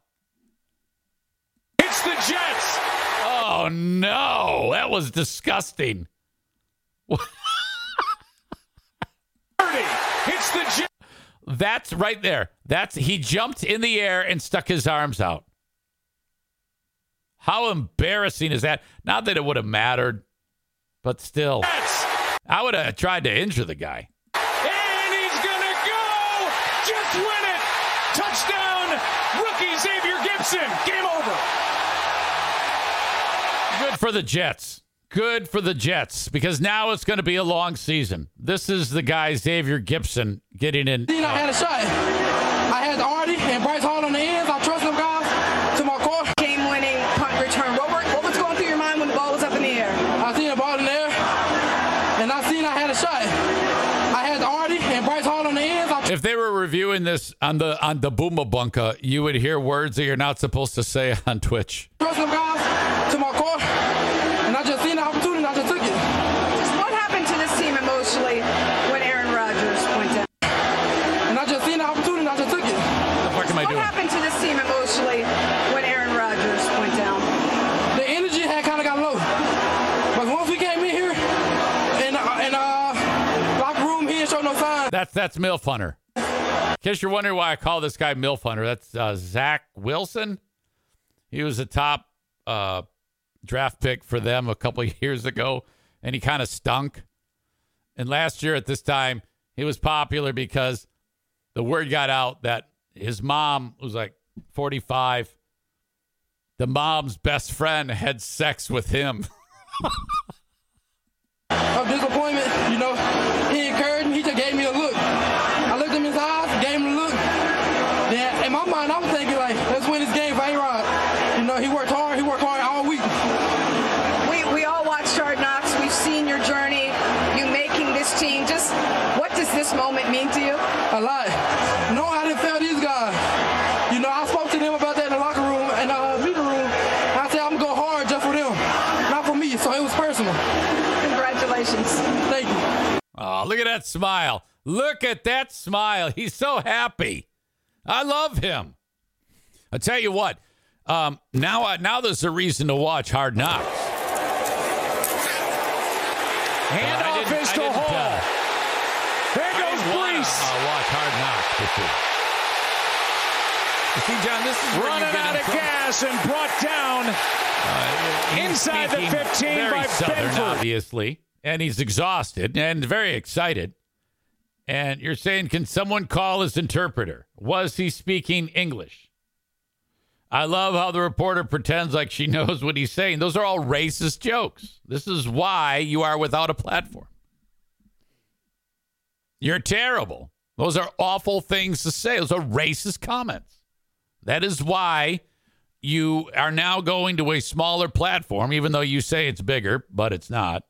It's the Jets. Oh no. That was disgusting. It's the. That's right there. That's he jumped in the air and stuck his arms out. How embarrassing is that? Not that it would have mattered, but still. I would have tried to injure the guy. And he's going to go. Jets win it. Touchdown. Rookie Xavier Gipson. Game over. Good for the Jets. Good for the Jets because now it's going to be a long season. This is the guy, Xavier Gipson, getting in. Then I had a shot. I had Artie and Bryce Hall on the ends. I trust them guys to my core. game winning punt return. What, were, what was going through your mind when the ball was up in the air? I seen the ball in there, and I seen I had a shot. I had Artie and Bryce Hall on the ends. I If they were reviewing this on the on the Booma Bunka, you would hear words that you're not supposed to say on Twitch. trust them guys That's that's Milf Hunter. In case you're wondering why I call this guy Milf Hunter, that's uh, Zach Wilson. He was a top uh, draft pick for them a couple years ago, and he kind of stunk. And last year at this time, he was popular because the word got out that his mom was like 45. The mom's best friend had sex with him. of disappointment. You know, he encouraged me. He just gave me a look. I looked him in his eyes, gave him a look. Then in my mind, I was thinking like, let's win this game for A-Rod. You know, he worked hard. He worked hard all week. We, we all watched Hard Knocks. We've seen your journey, you making this team. Just what does this moment mean to you? A lot. No, I didn't fail these guys. You know, I spoke to them about that in the locker room and uh, meeting room. I said I'm gonna go hard just for them, not for me. So it was personal. Congratulations. Thank you. Oh, look at that smile. Look at that smile. He's so happy. I love him. I tell you what, um, now, I now there's a reason to watch Hard Knocks. I Handoff is I to didn't, Hall. uh, There I goes didn't wanna, Brees. uh, watch Hard Knocks with you. You see, John, this is Running out of gas and brought down. Uh, Inside the 15 very by Southern, Benford. obviously, and he's exhausted and very excited. And you're saying, can someone call his interpreter? Was he speaking English? I love how the reporter pretends like she knows what he's saying. Those are all racist jokes. This is why you are without a platform. You're terrible. Those are awful things to say. Those are racist comments. That is why you are now going to a smaller platform, even though you say it's bigger, but it's not.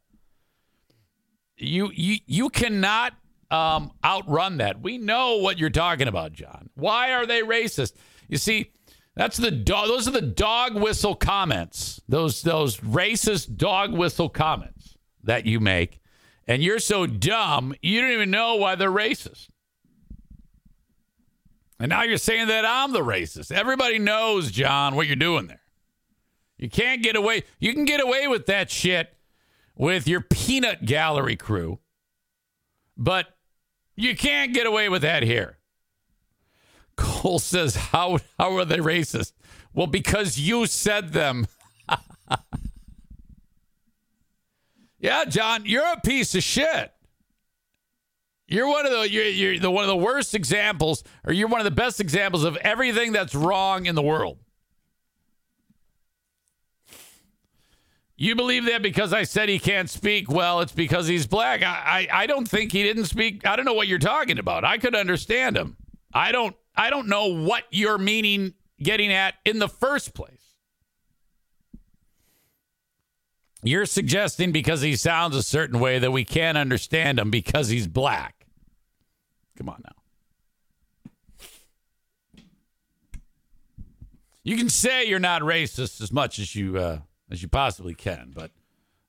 You you you cannot um, outrun that. We know what you're talking about, John. Why are they racist? You see, that's the dog. Those are the dog whistle comments. Those those racist dog whistle comments that you make, and you're so dumb you don't even know why they're racist. And now you're saying that I'm the racist. Everybody knows, John, what you're doing there. You can't get away. You can get away with that shit with your peanut gallery crew, but you can't get away with that here. Cole says, "How how are they racist?" Well, because you said them. yeah, John, you're a piece of shit. You're one of the you're, you're the one of the worst examples, or you're one of the best examples of everything that's wrong in the world. You believe that because I said he can't speak? Well, it's because he's black. I, I, I don't think he didn't speak. I don't know what you're talking about. I could understand him. I don't I don't know what you're meaning getting at in the first place. You're suggesting because he sounds a certain way that we can't understand him because he's black. Come on now. You can say you're not racist as much as you uh, as you possibly can, but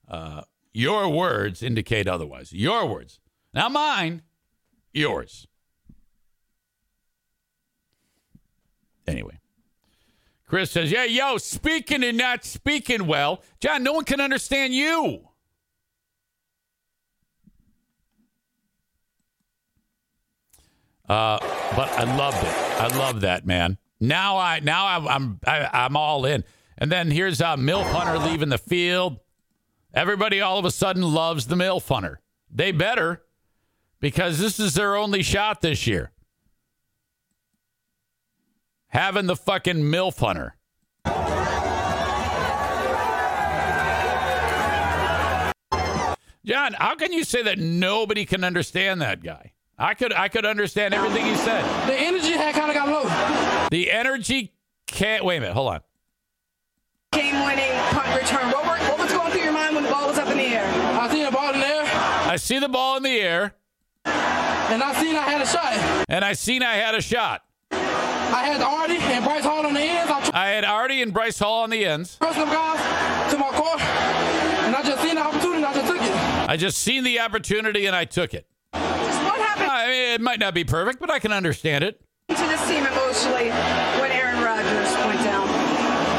uh, your words indicate otherwise. Your words. Not mine, yours. Anyway. Chris says, Yeah, yo, speaking and not speaking well. John, no one can understand you. Uh, but I loved it. I love that, man. Now I now I'm I'm I, am i am all in. And then here's uh, Milf Hunter leaving the field. Everybody all of a sudden loves the Milf Hunter. They better because this is their only shot this year. Having the fucking MILF hunter. John, how can you say that nobody can understand that guy? I could I could understand everything he said. The energy had kind of got low. The energy can't wait a minute, hold on. Game winning punt return. What, were, what was going through your mind when the ball was up in the air? I seen the ball in the air. I see the ball in the air. And I seen I had a shot. And I seen I had a shot. I had Artie and Bryce Hall on the ends. I, I had Artie and Bryce Hall on the ends. Trust them guys to my core. And I just seen the opportunity I just took it. I just seen the opportunity and I took it. What happened I mean, it might not be perfect, but I can understand it. to this team emotionally when Aaron Rodgers went down?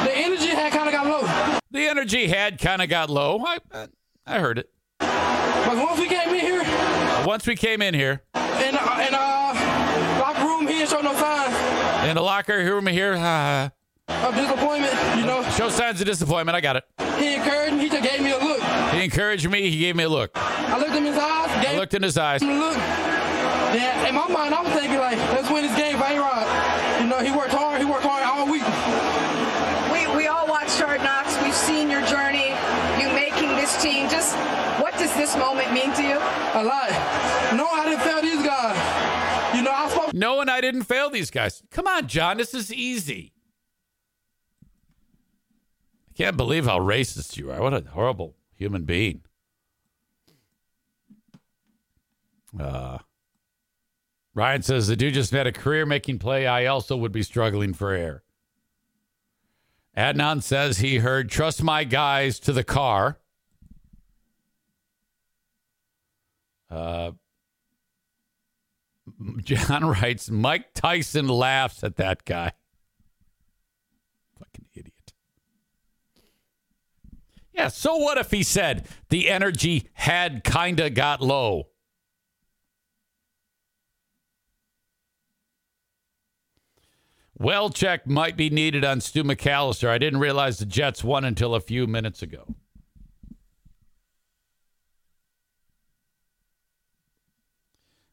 The energy had kind of got low. The energy had kind of got low. I, I heard it. But once we came in here, Once we came in here in, uh, in uh, locker room, he didn't show no signs in the locker room here, uh, of disappointment. You know, show signs of disappointment. I got it. he encouraged me. He just gave me a look. He encouraged me. He gave me a look. I looked in his eyes, I looked in his eyes. him a look. Yeah, in my mind, I was thinking like, let's win this game for A-Rod. You know, he worked hard. He worked hard all week. We, we all watched Hard Knocks. We've seen your journey, you making this team. Just what does this moment mean to you? A lot. No, I didn't fail these guys. You know, I spoke No, and I didn't fail these guys. Come on, John. This is easy. I can't believe how racist you are. What a horrible human being. Uh, Ryan says the dude just made a career making play. I also would be struggling for air. Adnan says he heard trust my guys to the car. Uh, John writes Mike Tyson laughs at that guy. Fucking idiot. Yeah, so what if he said the energy had kinda got low? Well check might be needed on Stu McCallister. I didn't realize the Jets won until a few minutes ago.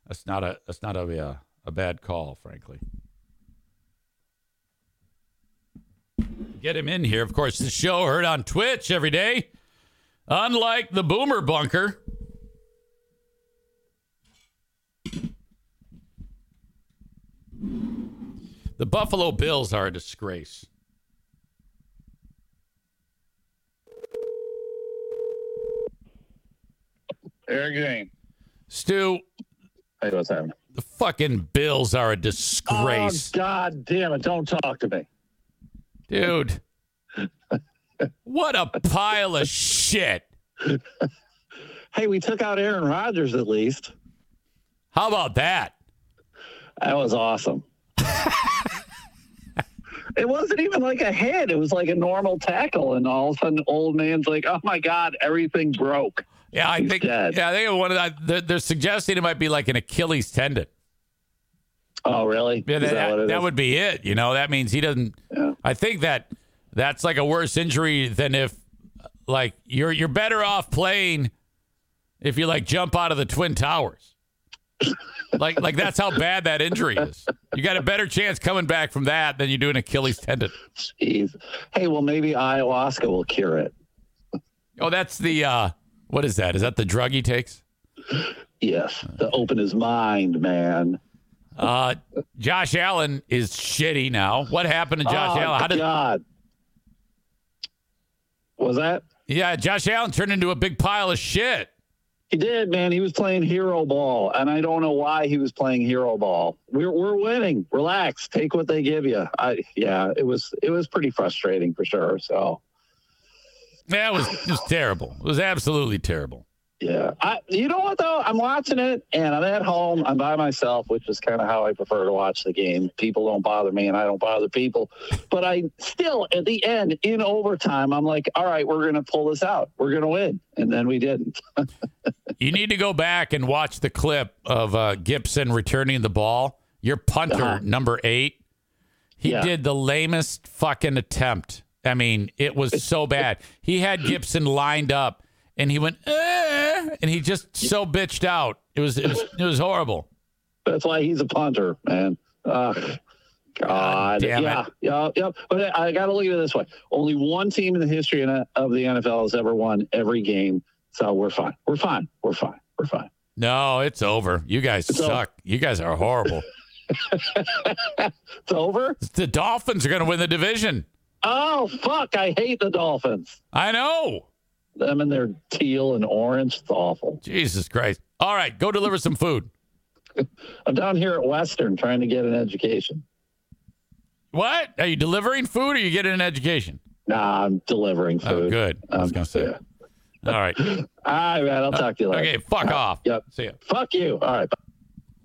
That's not a that's not a uh, a bad call, frankly. Get him in here. Of course, the show heard on Twitch every day. Unlike the Boomer Bunker. The Buffalo Bills are a disgrace. Eric. Stu, Hey, what's happening? the fucking Bills are a disgrace. Oh, God damn it. Don't talk to me. Dude. what a pile of shit. Hey, we took out Aaron Rodgers at least. How about that? That was awesome. it wasn't even like a hit. It was like a normal tackle. And all of a sudden, old man's like, oh my God, everything broke. Yeah, I He's think. dead. Yeah, I think one of the, they're, they're suggesting it might be like an Achilles tendon. Oh, really? Yeah, that, that that would be it. You know, that means he doesn't. Yeah. I think that that's like a worse injury than if, like, you're you're better off playing if you like jump out of the twin towers. like like that's how bad that injury is. You got a better chance coming back from that than you do an Achilles tendon. Jeez. Hey, well, maybe ayahuasca will cure it. Oh, that's the uh what is that? Is that the drug he takes? Yes, to open his mind, man. Uh Josh Allen is shitty now. What happened to Josh oh, Allen? How did God. Was that? Yeah, Josh Allen turned into a big pile of shit. He did, man. He was playing hero ball, and I don't know why he was playing hero ball. We're we're winning. Relax. Take what they give you. I yeah, it was it was pretty frustrating for sure. So Yeah, it was was terrible. It was absolutely terrible. Yeah. I, you know what though? I'm watching it and I'm at home. I'm by myself, which is kind of how I prefer to watch the game. People don't bother me and I don't bother people. But I still, at the end, in overtime, I'm like, all right, we're going to pull this out. We're going to win. And then we didn't. you need to go back and watch the clip of uh, Gipson returning the ball. Your punter, uh-huh. number eight, he yeah. did the lamest fucking attempt. I mean, it was so bad. He had Gipson lined up and he went, eh, and he just so bitched out. It was, it was, it was horrible. That's why he's a punter, man. Uh, God, damn yeah, it. yeah, yeah. But I, I got to look at it this way: only one team in the history of the NFL has ever won every game. So we're fine. We're fine. We're fine. We're fine. No, it's over. You guys it's suck. Over. You guys are horrible. it's over. The Dolphins are going to win the division. Oh fuck! I hate the Dolphins. I know them and their teal and orange. It's awful. Jesus Christ! All right, go deliver some food. I'm down here at Western trying to get an education. What? Are you delivering food or are you getting an education? Nah, I'm delivering oh, food. Oh, good. I was um, going to say. Yeah. All right. All right, man. I'll talk to you later. Okay, fuck off. Yep. See ya. Fuck you. All right.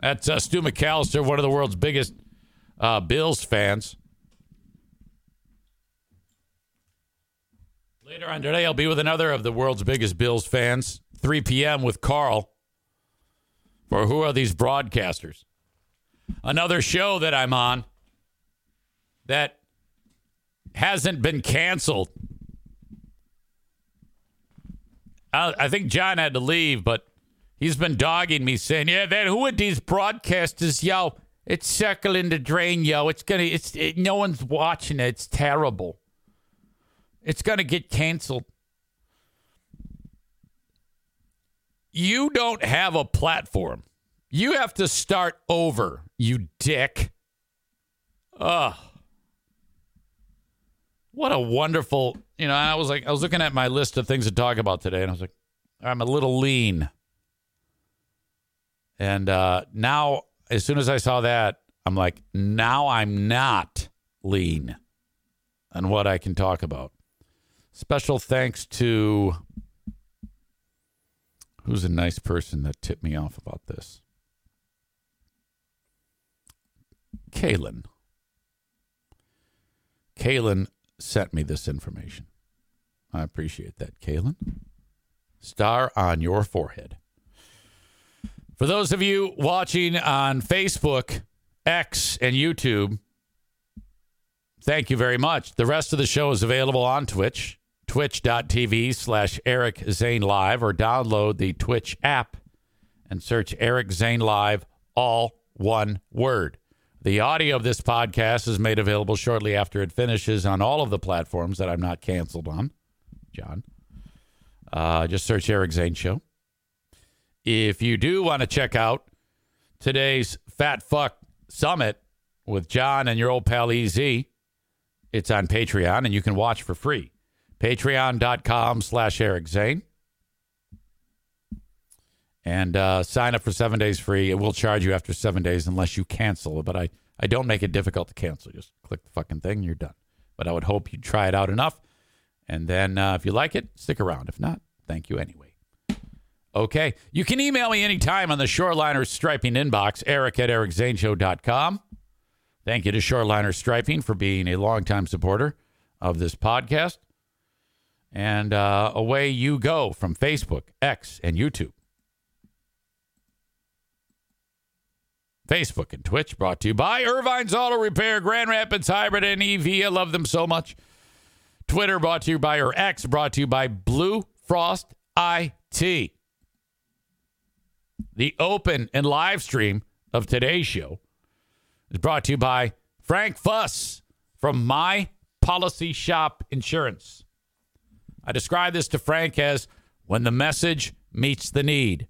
That's uh, Stu McCallister, one of the world's biggest uh, Bills fans. Later on today, I'll be with another of the world's biggest Bills fans, 3 p.m. with Carl. For who are these broadcasters? Another show that I'm on that hasn't been canceled. I, I think John had to leave, but he's been dogging me, saying, "Yeah, then who are these broadcasters, yo? It's circling the drain, yo. It's gonna, it's it, no one's watching it. It's terrible." It's going to get canceled. You don't have a platform. You have to start over, you dick. Ugh. What a wonderful, you know, I was like, I was looking at my list of things to talk about today, and I was like, I'm a little lean. And uh, now, as soon as I saw that, I'm like, now I'm not lean on what I can talk about. Special thanks to who's a nice person that tipped me off about this. Kalen. Kalen sent me this information. I appreciate that, Kalen. Star on your forehead. For those of you watching on Facebook, X, and YouTube, thank you very much. The rest of the show is available on Twitch twitch.tv slash Eric Zane Live or download the Twitch app and search Eric Zane Live, all one word. The audio of this podcast is made available shortly after it finishes on all of the platforms that I'm not canceled on. John. Uh, just search Eric Zane Show. If you do want to check out today's Fat Fuck Summit with John and your old pal EZ, it's on Patreon and you can watch for free. Patreon.com slash Eric Zane. And uh, sign up for seven days free. It will charge you after seven days unless you cancel. But I, I don't make it difficult to cancel. Just click the fucking thing and you're done. But I would hope you try it out enough. And then uh, if you like it, stick around. If not, thank you anyway. Okay. You can email me anytime on the Shoreliner Striping inbox, eric at ericzaneshow.com. Thank you to Shoreliner Striping for being a longtime supporter of this podcast. And uh, away you go from Facebook, X, and YouTube. Facebook and Twitch brought to you by Irvine's Auto Repair, Grand Rapids Hybrid and EV. I love them so much. Twitter brought to you by, or X brought to you by Blue Frost IT. The open and live stream of today's show is brought to you by Frank Fuss from My Policy Shop Insurance. I describe this to Frank as when the message meets the need.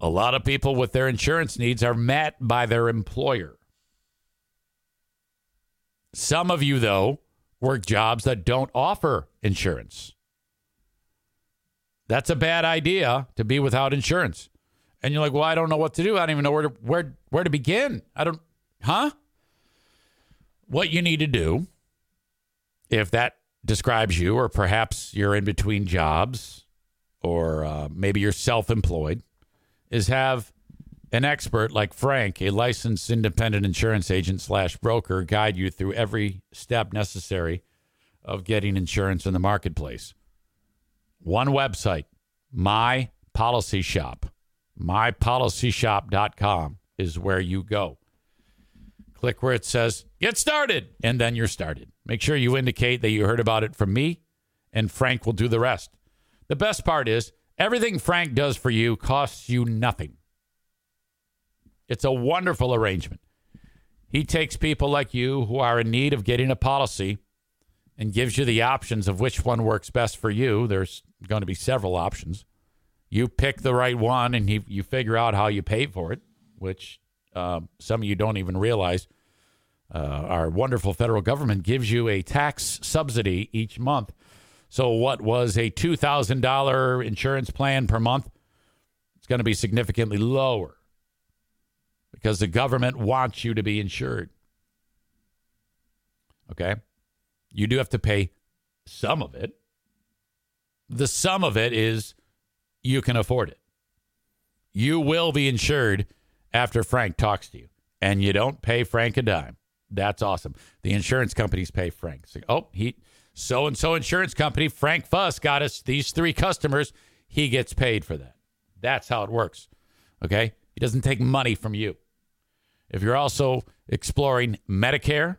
A lot of people with their insurance needs are met by their employer. Some of you, though, work jobs that don't offer insurance. That's a bad idea to be without insurance. And you're like, well, I don't know what to do. I don't even know where to, where, where to begin. I don't, huh? What you need to do, if that describes you, or perhaps you're in between jobs, or uh, maybe you're self employed, is have an expert like Frank, a licensed independent insurance agent slash broker, guide you through every step necessary of getting insurance in the marketplace. One website, My Policy Shop. MyPolicyShop.com is where you go. Click where it says get started, and then you're started. Make sure you indicate that you heard about it from me, and Frank will do the rest. The best part is everything Frank does for you costs you nothing. It's a wonderful arrangement. He takes people like you who are in need of getting a policy and gives you the options of which one works best for you. There's going to be several options. You pick the right one and you, you figure out how you pay for it, which uh, some of you don't even realize. Uh, our wonderful federal government gives you a tax subsidy each month. So, what was a $2,000 insurance plan per month? It's going to be significantly lower because the government wants you to be insured. Okay? You do have to pay some of it. The sum of it is you can afford it. You will be insured after Frank talks to you, and you don't pay Frank a dime. That's awesome. The insurance companies pay Frank. So, oh, he so and so insurance company, Frank Fuss, got us these three customers. He gets paid for that. That's how it works. Okay? He doesn't take money from you. If you're also exploring Medicare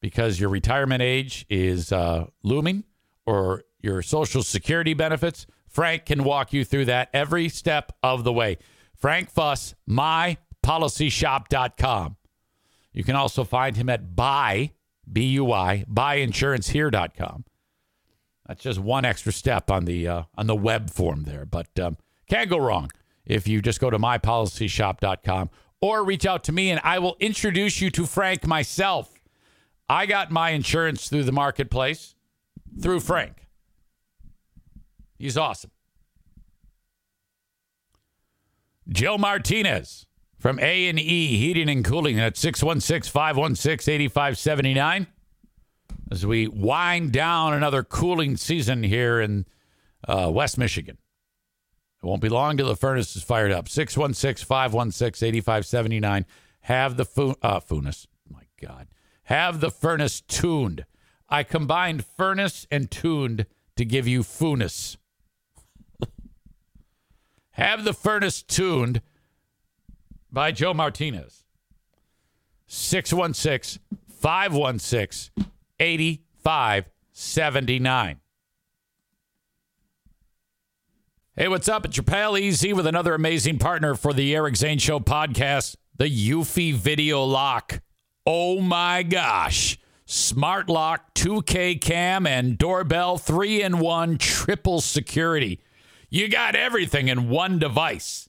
because your retirement age is uh, looming or your Social Security benefits, Frank can walk you through that every step of the way. Frank Fuss, mypolicyshop.com. You can also find him at buy, B U I, buyinsurancehere.com. That's just one extra step on the uh, on the web form there, but um, can't go wrong if you just go to mypolicyshop.com or reach out to me and I will introduce you to Frank myself. I got my insurance through the marketplace through Frank. He's awesome. Joe Martinez from A&E Heating and Cooling at 616-516-8579 as we wind down another cooling season here in uh, West Michigan. It won't be long till the furnace is fired up. 616 516 8579. Have the fu- uh, furnace. My God. Have the furnace tuned. I combined furnace and tuned to give you funus. Have the furnace tuned by Joe Martinez. 616 516 8579. Hey, what's up? It's your pal EZ with another amazing partner for the Eric Zane Show podcast, the Eufy Video Lock. Oh my gosh. Smart Lock, 2K cam, and doorbell 3 in 1 triple security. You got everything in one device.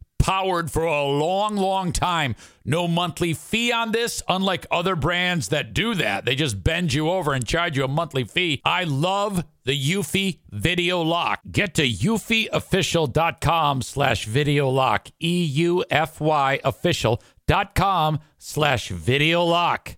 powered for a long, long time. No monthly fee on this, unlike other brands that do that. They just bend you over and charge you a monthly fee. I love the Eufy Video Lock. Get to eufyofficial.com slash video lock. E-U-F-Y official.com slash video lock.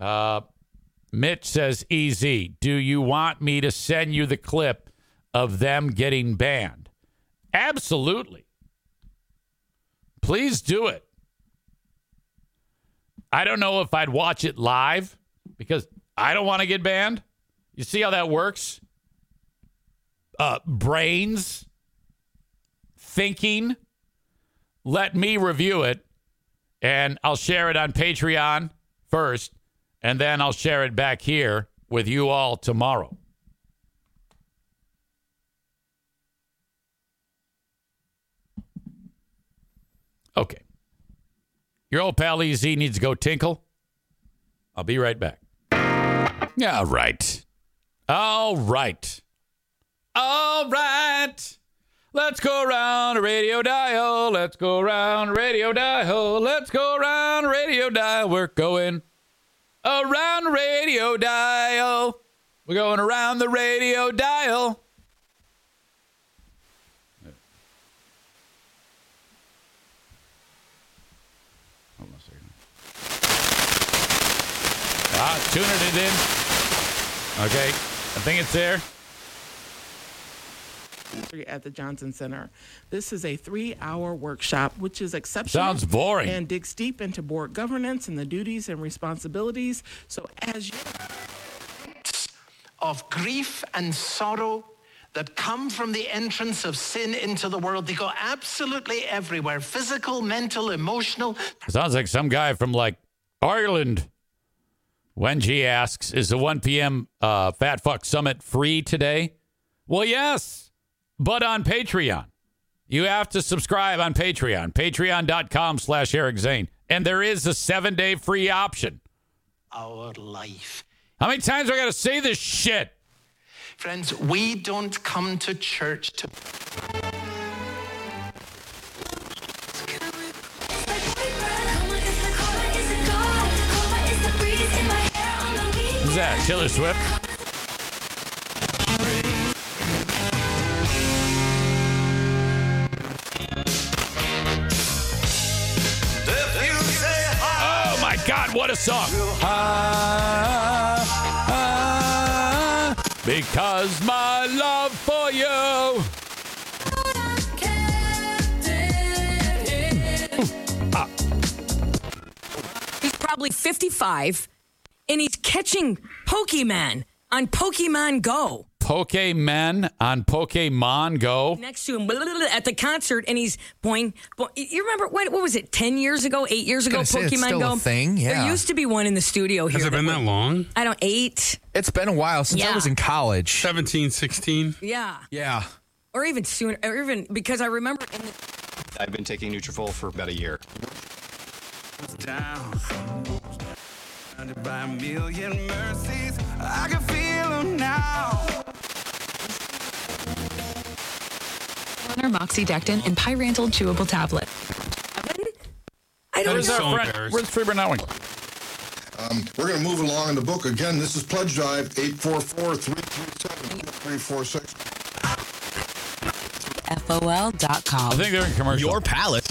Uh, Mitch says, EZ. Do you want me to send you the clip of them getting banned? Absolutely. Please do it. I don't know if I'd watch it live because I don't want to get banned. You see how that works? Uh, brains, thinking. Let me review it and I'll share it on Patreon first and then I'll share it back here with you all tomorrow. Okay. Your old pal EZ needs to go tinkle. I'll be right back. All right. All right. All right. Let's go around a radio dial. Let's go around radio dial. Let's go around radio dial. We're going around the radio dial. We're going around the radio dial. Hold on a second. Ah, tuning it in. Okay, I think it's there. At the Johnson Center. This is a three-hour workshop, which is exceptional. Sounds boring. And digs deep into board governance and the duties and responsibilities. So as you of grief and sorrow that come from the entrance of sin into the world. They go absolutely everywhere physical, mental, emotional. Sounds like some guy from like Ireland. When G asks, is the 1 p.m. Uh, Fat Fuck Summit free today? Well, yes, but on Patreon. You have to subscribe on Patreon, patreon.com slash Eric Zane. And there is a seven day free option. Our life. How many times do I got to say this shit? Friends, we don't come to church to. Who's that? Taylor Swift? God, what a song! Because my love for you. He's probably 55 and he's catching Pokemon on Pokemon Go. Pokemon on Pokemon Go. Next to him at the concert, and he's boing, boing. You remember what? What was it? Ten years ago? Eight years ago? gonna say, Pokemon it's still Go. a thing, yeah. There used to be one in the studio here. Has it been that would- long? I don't. Eight. It's been a while since Yeah. I was in college. 17, 16. Yeah. Yeah. Or even sooner. Or even because I remember in the I've been taking Nutrafol for about a year. down. By a million mercies, I can feel them now. Or moxidectin and pyrantel chewable tablet. I don't Where's our friend- Where's Freeburg now? Um, we're going to move along in the book again. This is Pledge Drive 844-337-346. FOL.com. I think they're in commercial. Your palate.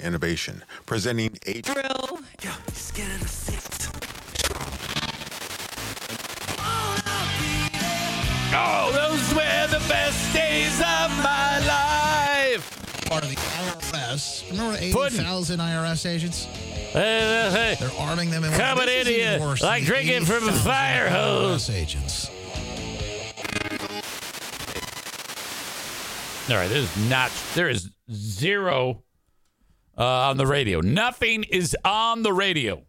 Discovering innovation, presenting a drill. Yo, just get in the seat. Oh, those were the best days of my life. Part of the IRS. Remember Pudding. 80,000 IRS agents? Hey, hey, hey. They're arming them. And Coming this is into even you worse like drinking from a fire hose. IRS agents. All right, there's not. There is zero uh, on the radio. Nothing is on the radio.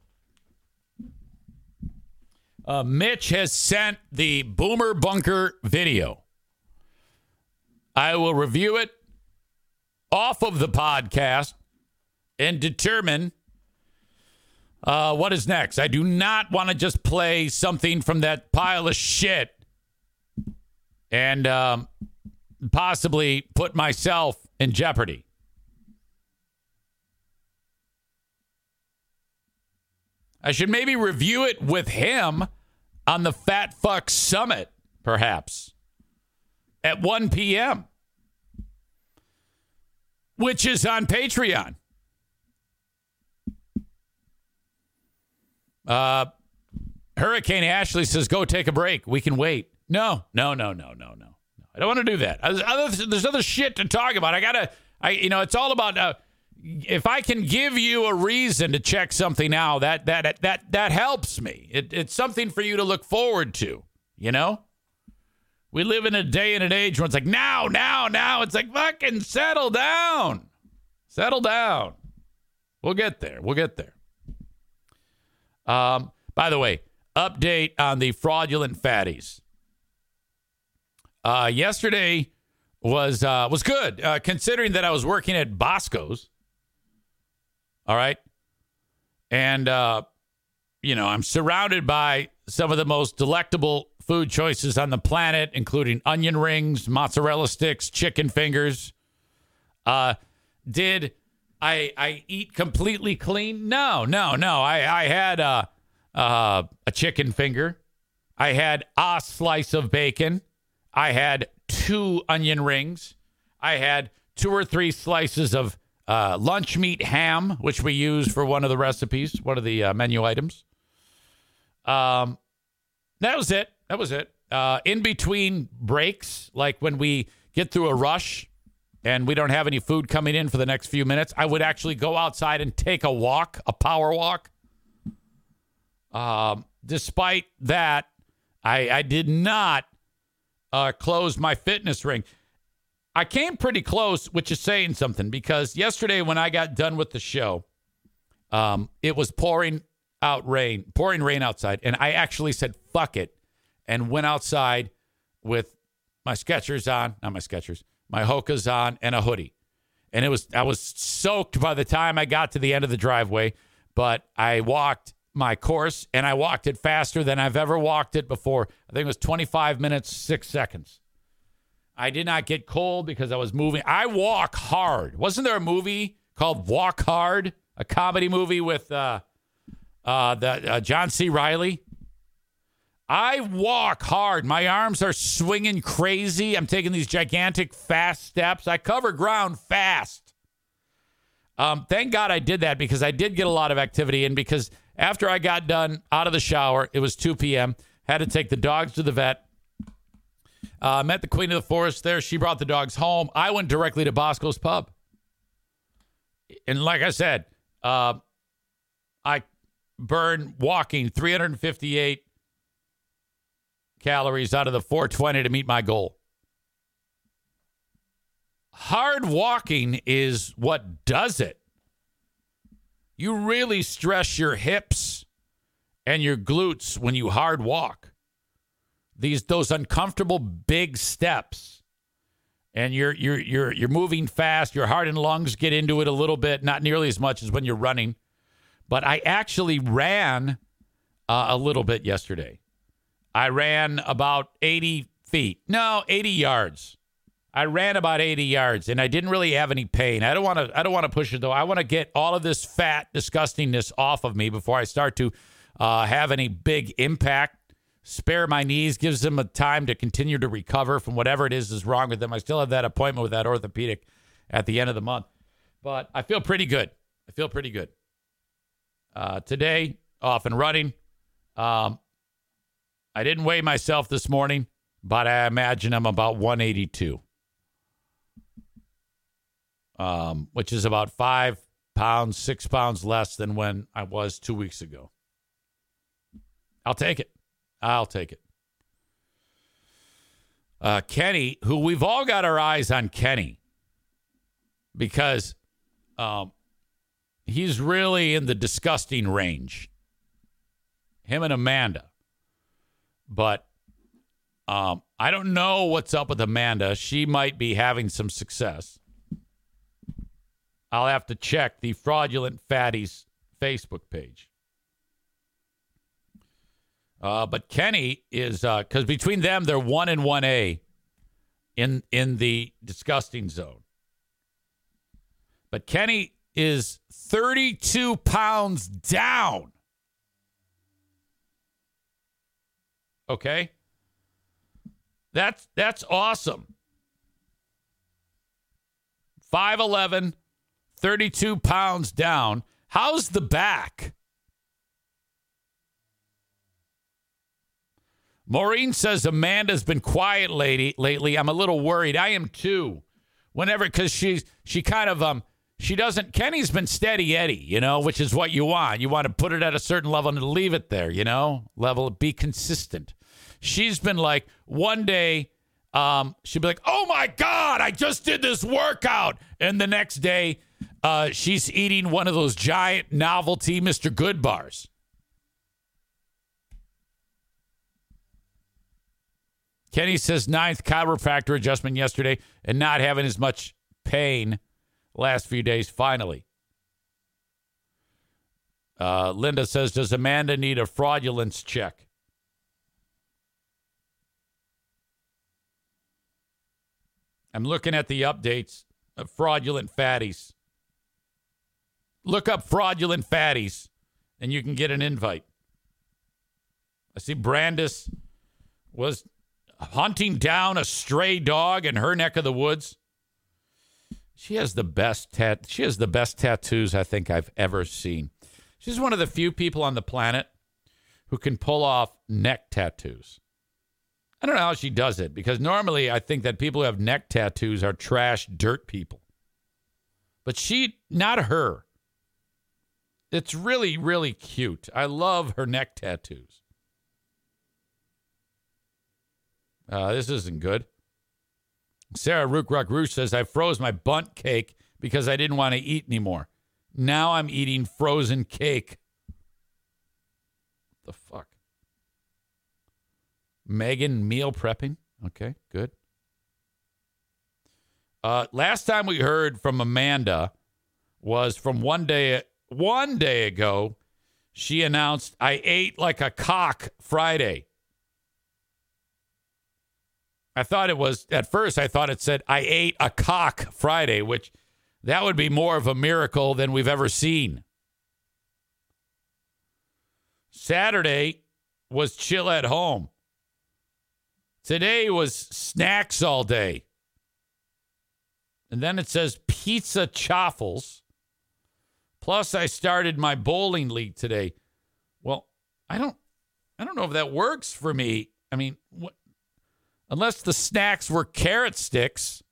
Uh, Mitch has sent the Boomer Bunker video. I will review it off of the podcast and determine uh, what is next. I do not want to just play something from that pile of shit and um, possibly put myself in jeopardy. I should maybe review it with him on the Fat Fuck Summit, perhaps, at 1 p.m., which is on Patreon. Uh, Hurricane Ashley says, go take a break. We can wait. No, no, no, no, no, no. I don't want to do that. There's other, there's other shit to talk about. I got to, I, you know, it's all about, uh, if I can give you a reason to check something out, that that that that helps me. It, it's something for you to look forward to. You know, we live in a day and an age where it's like now, now, now. It's like fucking settle down, settle down. We'll get there. We'll get there. Um. By the way, update on the fraudulent fatties. Uh, yesterday was uh, was good, uh, considering that I was working at Bosco's. All right. And, uh, you know, I'm surrounded by some of the most delectable food choices on the planet, including onion rings, mozzarella sticks, chicken fingers. Uh, did I I eat completely clean? No, no, no. I I had a uh, a chicken finger. I had a slice of bacon. I had two onion rings. I had two or three slices of uh, lunch meat ham, which we use for one of the recipes, one of the uh, menu items. Um, that was it. That was it. Uh, in between breaks, like when we get through a rush and we don't have any food coming in for the next few minutes, I would actually go outside and take a walk, a power walk. Um, despite that, I, I did not uh, close my fitness ring. I came pretty close, which is saying something because yesterday when I got done with the show, um, it was pouring out rain, pouring rain outside, and I actually said "fuck it" and went outside with my Skechers on, not my Skechers, my Hokas on, and a hoodie. And it was I was soaked by the time I got to the end of the driveway, but I walked my course and I walked it faster than I've ever walked it before. I think it was 25 minutes, six seconds. I did not get cold because I was moving. I walk hard. Wasn't there a movie called Walk Hard, a comedy movie with uh, uh, the uh, John C. Reilly? I walk hard. My arms are swinging crazy. I'm taking these gigantic fast steps. I cover ground fast. Um, thank God I did that because I did get a lot of activity in because after I got done out of the shower, it was 2 p.m. Had to take the dogs to the vet. Uh, met the queen of the forest there. She brought the dogs home. I went directly to Bosco's Pub. And like I said, uh, I burned walking 358 calories out of the 420 to meet my goal. Hard walking is what does it. You really stress your hips and your glutes when you hard walk. These those uncomfortable big steps. And you're you're you're you're moving fast, your heart and lungs get into it a little bit, not nearly as much as when you're running. But I actually ran uh, a little bit yesterday. I ran about 80 feet. No, 80 yards. I ran about 80 yards and I didn't really have any pain. I don't want to I don't want to push it though. I want to get all of this fat disgustingness off of me before I start to uh, have any big impact. Spare my knees, gives them a time to continue to recover from whatever it is is wrong with them. I still have that appointment with that orthopedic at the end of the month. But I feel pretty good. I feel pretty good. Uh, today, off and running. Um, I didn't weigh myself this morning, but I imagine I'm about 182 um, which is about five pounds, six pounds less than when I was two weeks ago. I'll take it. I'll take it. Uh, Kenny, who we've all got our eyes on Kenny because um, he's really in the disgusting range. Him and Amanda. But um, I don't know what's up with Amanda. She might be having some success. I'll have to check the fraudulent fatties Facebook page. Uh, but Kenny is because between them they're one and one A in in the disgusting zone. But Kenny is 32 pounds down. Okay? That's that's awesome. 5'11, 32 pounds down. How's the back? Maureen says Amanda's been quiet lady lately. I'm a little worried. I am too. Whenever because she's she kind of um she doesn't Kenny's been steady Eddie, you know, which is what you want. You want to put it at a certain level and leave it there, you know? Level be consistent. She's been like one day um she'd be like, "Oh my god, I just did this workout." And the next day uh she's eating one of those giant novelty Mr. Goodbars. Kenny says ninth chiropractor adjustment yesterday and not having as much pain last few days finally. Uh, Linda says, Does Amanda need a fraudulence check? I'm looking at the updates of fraudulent fatties. Look up fraudulent fatties and you can get an invite. I see Brandis was hunting down a stray dog in her neck of the woods. She has the best tat. She has the best tattoos I think I've ever seen. She's one of the few people on the planet who can pull off neck tattoos. I don't know how she does it because normally I think that people who have neck tattoos are trash dirt people. But she, not her. It's really, really cute. I love her neck tattoos. Uh, this isn't good. Sarah Rook Rock Roosh says, I froze my Bundt cake because I didn't want to eat anymore. Now I'm eating frozen cake. The fuck? Megan meal prepping. Okay, good. Uh, last time we heard from Amanda was from one day one day ago. She announced, I ate like a cock Friday. I thought it was at first I thought it said I ate a cock Friday, which that would be more of a miracle than we've ever seen. Saturday was chill at home. Today was snacks all day. And then it says pizza chaffles. Plus I started my bowling league today. Well, I don't I don't know if that works for me. I mean, what unless the snacks were carrot sticks.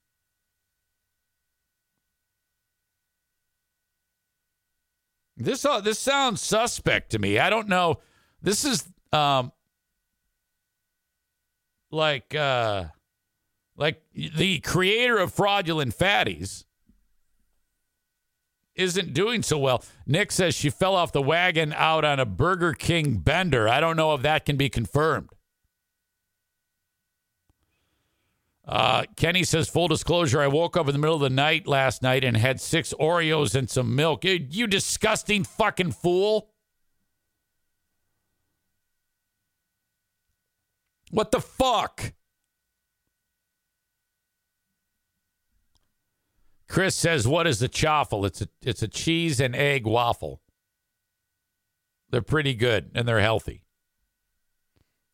This uh, this sounds suspect to me. I don't know. This is um like uh like the creator of fraudulent fatties isn't doing so well. Nick says she fell off the wagon out on a Burger King bender. I don't know if that can be confirmed. Uh, Kenny says, full disclosure, I woke up in the middle of the night last night and had six Oreos and some milk. You, you disgusting fucking fool. What the fuck? Chris says, "What is the chaffle? It's a it's a cheese and egg waffle. They're pretty good and they're healthy.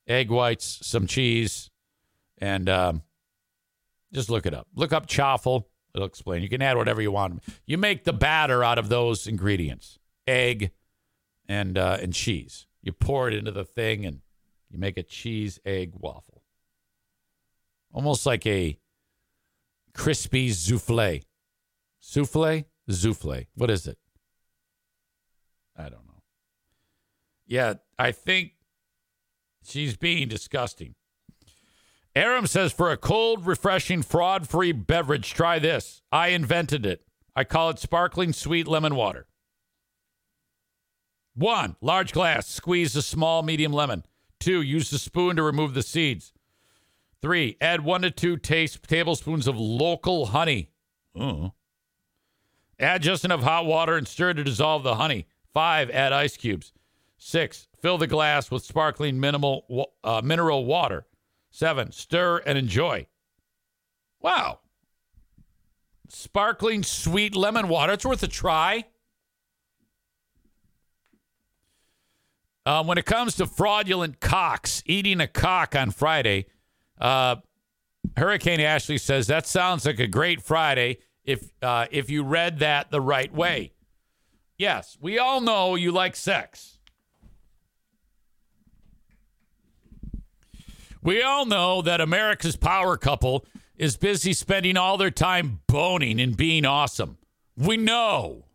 Egg whites, some cheese, and um, just look it up. Look up chaffle. It'll explain. You can add whatever you want. You make the batter out of those ingredients: egg and uh, and cheese. You pour it into the thing and you make a cheese egg waffle. Almost like a crispy souffle. Souffle? Souffle. What is it? I don't know. Yeah, I think she's being disgusting. Aram says for a cold, refreshing, fraud free beverage, try this. I invented it. I call it sparkling sweet lemon water. One, large glass, squeeze a small, medium lemon. Two, use the spoon to remove the seeds. Three, add one to two taste tablespoons of local honey. Oh. Add just enough hot water and stir to dissolve the honey. Five, add ice cubes. Six, fill the glass with sparkling minimal uh, mineral water. Seven, stir and enjoy. Wow. Sparkling sweet lemon water. It's worth a try. Uh, when it comes to fraudulent cocks, eating a cock on Friday, uh, Hurricane Ashley says that sounds like a great Friday if uh, if you read that the right way. Yes, we all know you like sex. We all know that America's power couple is busy spending all their time boning and being awesome. We know.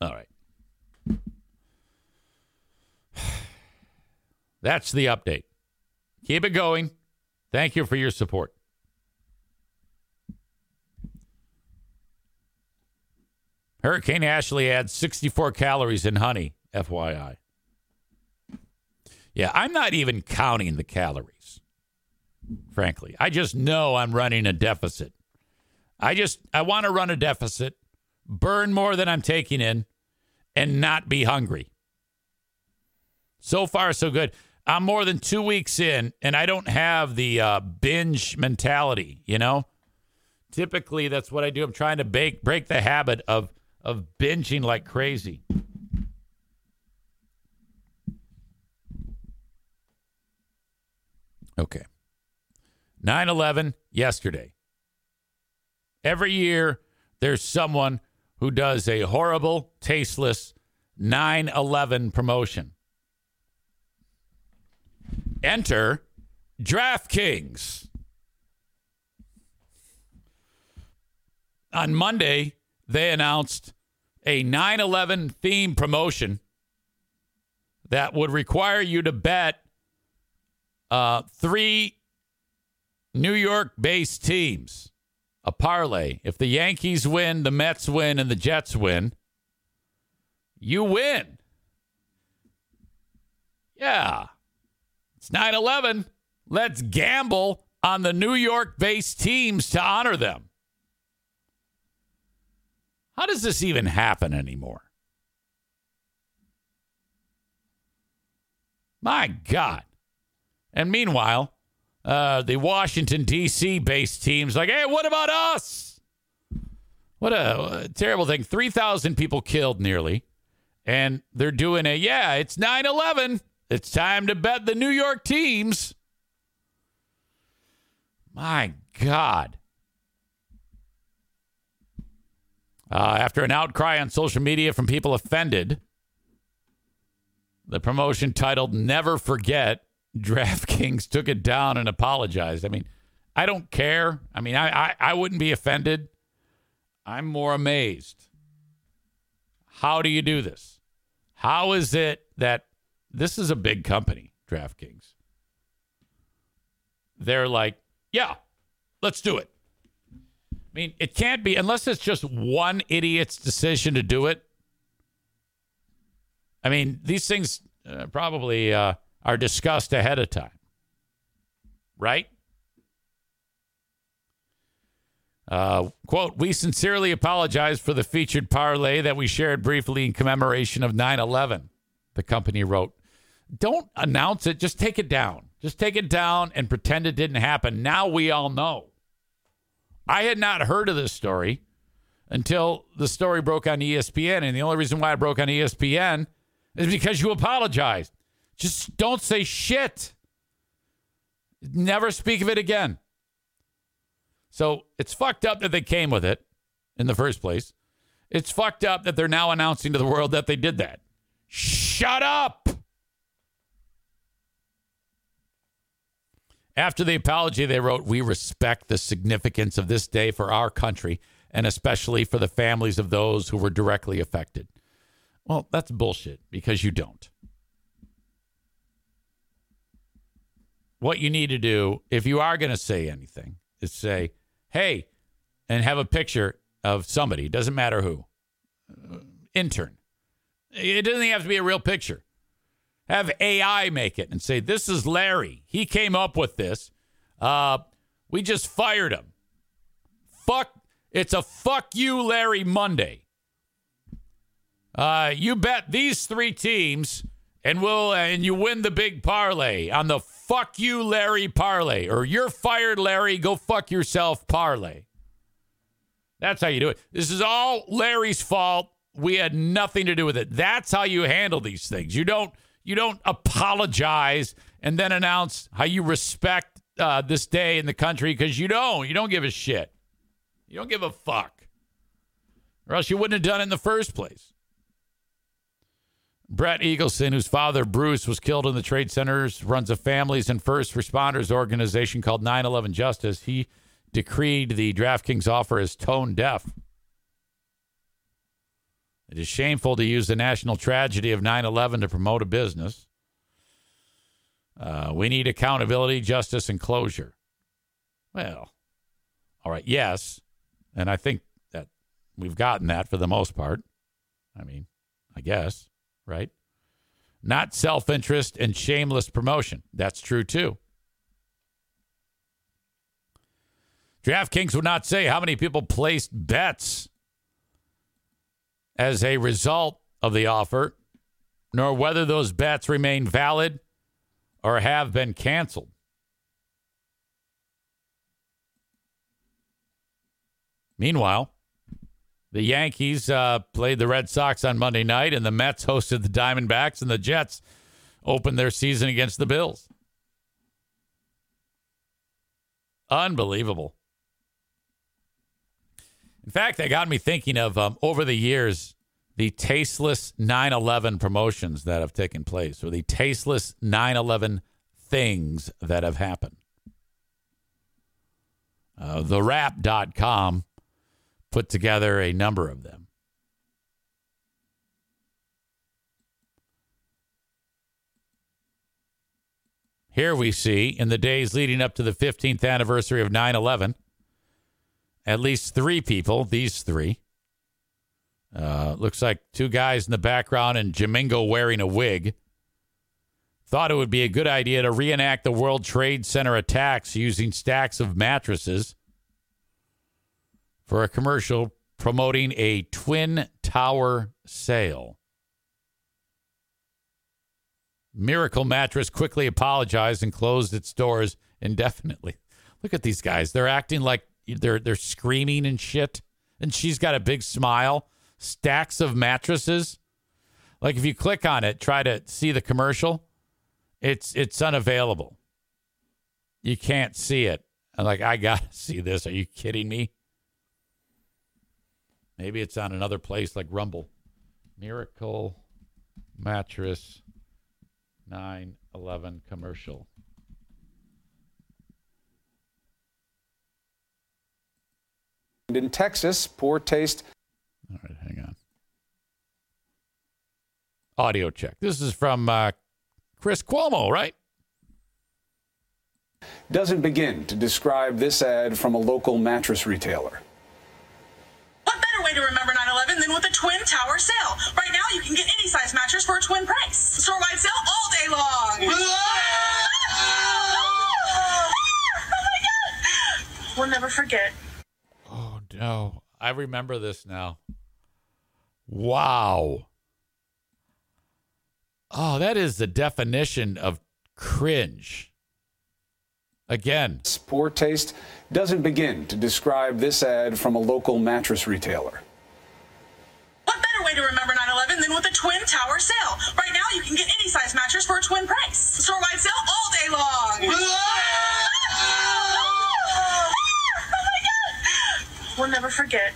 All right. That's the update. Keep it going. Thank you for your support. Hurricane Ashley adds 64 calories in honey, FYI. Yeah, I'm not even counting the calories, frankly. I just know I'm running a deficit. I just, I want to run a deficit, burn more than I'm taking in, and not be hungry. So far, so good. I'm more than two weeks in, and I don't have the uh, binge mentality. You know, typically that's what I do. I'm trying to bake, break the habit of of binging like crazy. Okay. 9 11 yesterday. Every year, there's someone who does a horrible, tasteless 9 11 promotion. Enter DraftKings. On Monday, they announced a 9 11 theme promotion that would require you to bet uh, three New York based teams, a parlay. If the Yankees win, the Mets win, and the Jets win, you win. Yeah. It's 9 11. Let's gamble on the New York based teams to honor them. How does this even happen anymore? My God. And meanwhile, uh, the Washington, D.C. based teams like, hey, what about us? What a, a terrible thing. 3,000 people killed nearly. And they're doing a, yeah, it's 9 11. It's time to bet the New York teams. My God. Uh, after an outcry on social media from people offended, the promotion titled Never Forget, DraftKings took it down and apologized. I mean, I don't care. I mean, I, I, I wouldn't be offended. I'm more amazed. How do you do this? How is it that this is a big company, DraftKings? They're like, yeah, let's do it. I mean, it can't be unless it's just one idiot's decision to do it. I mean, these things uh, probably uh, are discussed ahead of time, right? Uh, quote, we sincerely apologize for the featured parlay that we shared briefly in commemoration of 9 11, the company wrote. Don't announce it, just take it down. Just take it down and pretend it didn't happen. Now we all know. I had not heard of this story until the story broke on ESPN. And the only reason why it broke on ESPN is because you apologized. Just don't say shit. Never speak of it again. So it's fucked up that they came with it in the first place. It's fucked up that they're now announcing to the world that they did that. Shut up. After the apology, they wrote, We respect the significance of this day for our country and especially for the families of those who were directly affected. Well, that's bullshit because you don't. What you need to do, if you are going to say anything, is say, Hey, and have a picture of somebody, doesn't matter who, intern. It doesn't have to be a real picture. Have AI make it and say, This is Larry. He came up with this. Uh, we just fired him. Fuck. It's a fuck you, Larry Monday. Uh, you bet these three teams, and we'll and you win the big parlay on the fuck you, Larry parlay, or you're fired, Larry. Go fuck yourself parlay. That's how you do it. This is all Larry's fault. We had nothing to do with it. That's how you handle these things. You don't you don't apologize and then announce how you respect uh, this day in the country because you don't. You don't give a shit. You don't give a fuck, or else you wouldn't have done it in the first place. Brett Eagleson, whose father Bruce was killed in the trade centers, runs a families and first responders organization called 9 11 Justice. He decreed the DraftKings offer as tone deaf. It is shameful to use the national tragedy of 9 11 to promote a business. Uh, we need accountability, justice, and closure. Well, all right, yes. And I think that we've gotten that for the most part. I mean, I guess, right? Not self interest and shameless promotion. That's true too. DraftKings would not say how many people placed bets as a result of the offer, nor whether those bets remain valid or have been canceled. Meanwhile, the Yankees uh, played the Red Sox on Monday night, and the Mets hosted the Diamondbacks, and the Jets opened their season against the Bills. Unbelievable. In fact, they got me thinking of um, over the years the tasteless 9 11 promotions that have taken place, or the tasteless 9 11 things that have happened. Uh, TheWrap.com put together a number of them. Here we see in the days leading up to the 15th anniversary of 9 11, at least three people, these three. Uh, looks like two guys in the background and Jamingo wearing a wig. Thought it would be a good idea to reenact the World Trade Center attacks using stacks of mattresses for a commercial promoting a twin tower sale. Miracle Mattress quickly apologized and closed its doors indefinitely. Look at these guys. They're acting like they're they're screaming and shit. And she's got a big smile. Stacks of mattresses. Like if you click on it, try to see the commercial. It's it's unavailable. You can't see it. I'm like, I gotta see this. Are you kidding me? Maybe it's on another place like Rumble. Miracle Mattress 911 commercial. In Texas, poor taste. All right, hang on. Audio check. This is from uh, Chris Cuomo, right? Doesn't begin to describe this ad from a local mattress retailer. What better way to remember 9/11 than with a twin tower sale? Right now, you can get any size mattress for a twin price. Store wide sale all day long. oh my god! We'll never forget. No, I remember this now. Wow. Oh, that is the definition of cringe. Again, poor taste doesn't begin to describe this ad from a local mattress retailer. What better way to remember 9/11 than with a twin tower sale? Right now, you can get any size mattress for a twin price. Store wide sale all day long. oh my god! We'll never forget.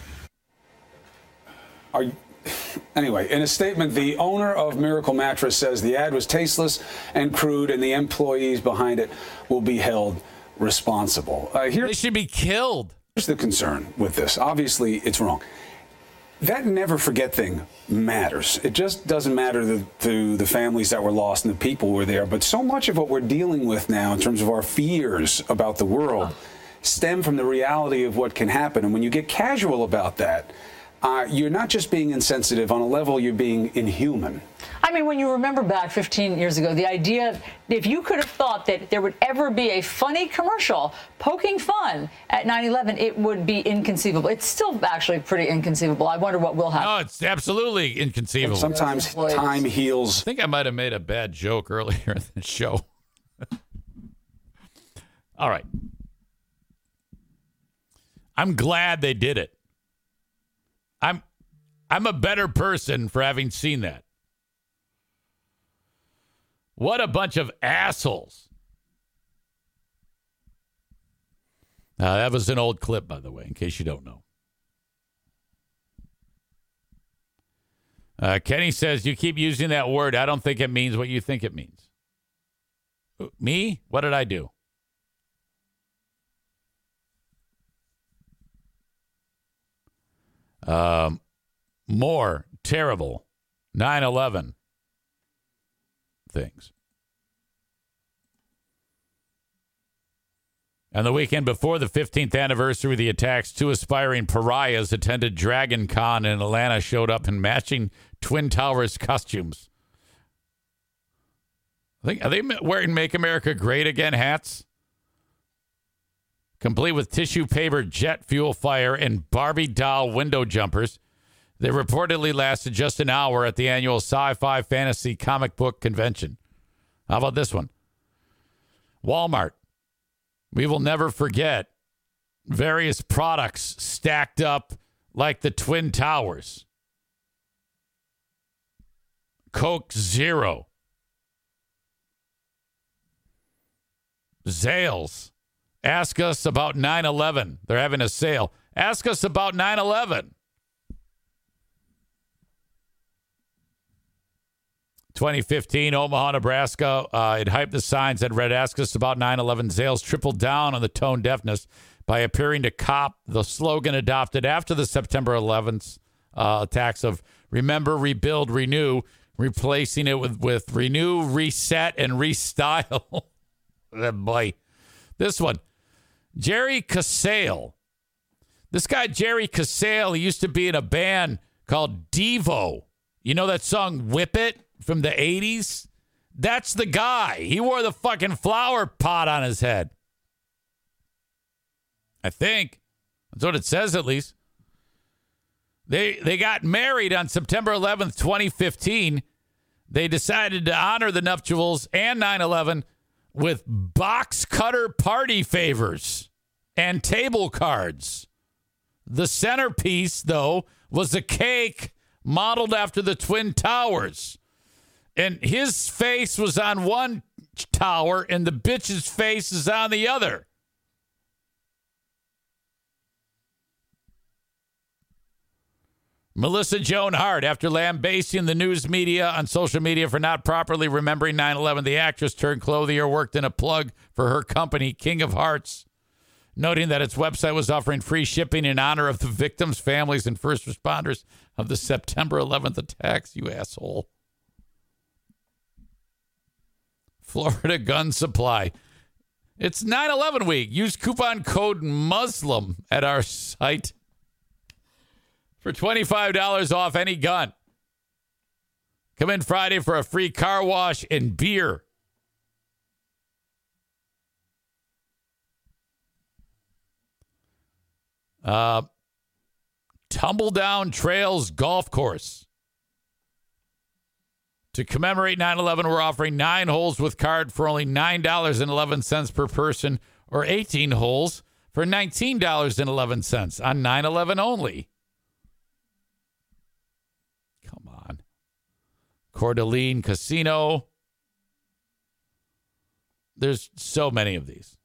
Are you, anyway, in a statement, the owner of Miracle Mattress says the ad was tasteless and crude, and the employees behind it will be held responsible. Uh, here, they should be killed. Here's the concern with this. Obviously, it's wrong. That never forget thing matters. It just doesn't matter to, to the families that were lost and the people who were there. But so much of what we're dealing with now, in terms of our fears about the world, stem from the reality of what can happen. And when you get casual about that, uh, you're not just being insensitive on a level, you're being inhuman. I mean, when you remember back 15 years ago, the idea, if you could have thought that there would ever be a funny commercial poking fun at 9 11, it would be inconceivable. It's still actually pretty inconceivable. I wonder what will happen. No, it's absolutely inconceivable. And sometimes time heals. I think I might have made a bad joke earlier in the show. All right. I'm glad they did it. I'm I'm a better person for having seen that. What a bunch of assholes. Uh, that was an old clip, by the way, in case you don't know. Uh, Kenny says, You keep using that word. I don't think it means what you think it means. Me? What did I do? Um, more terrible 9 11 things. And the weekend before the 15th anniversary of the attacks, two aspiring pariahs attended Dragon Con in Atlanta, showed up in matching Twin Towers costumes. I think are they wearing "Make America Great Again" hats? Complete with tissue paper, jet fuel fire, and Barbie doll window jumpers. They reportedly lasted just an hour at the annual sci fi fantasy comic book convention. How about this one? Walmart. We will never forget various products stacked up like the Twin Towers. Coke Zero. Zales. Ask us about 9 11. They're having a sale. Ask us about 9 11. 2015, Omaha, Nebraska. Uh, it hyped the signs that read, Ask us about 9 11. Zales tripled down on the tone deafness by appearing to cop the slogan adopted after the September 11th uh, attacks of Remember, Rebuild, Renew, replacing it with, with Renew, Reset, and Restyle. boy. This one. Jerry Casale. This guy, Jerry Casale, he used to be in a band called Devo. You know that song Whip It from the 80s? That's the guy. He wore the fucking flower pot on his head. I think. That's what it says, at least. They, they got married on September 11th, 2015. They decided to honor the nuptials and 9 11 with box cutter party favors and table cards. The centerpiece, though, was a cake modeled after the Twin Towers. And his face was on one tower, and the bitch's face is on the other. Melissa Joan Hart, after lambasting the news media on social media for not properly remembering 9 11, the actress turned clothier worked in a plug for her company, King of Hearts, noting that its website was offering free shipping in honor of the victims, families, and first responders of the September 11th attacks, you asshole. Florida Gun Supply. It's 9 11 week. Use coupon code Muslim at our site for $25 off any gun. Come in Friday for a free car wash and beer. Uh, Tumbledown Trails Golf Course. To commemorate 9 11, we're offering nine holes with card for only $9.11 per person or 18 holes for $19.11 on 9 11 only. Come on. Coeur d'Alene Casino. There's so many of these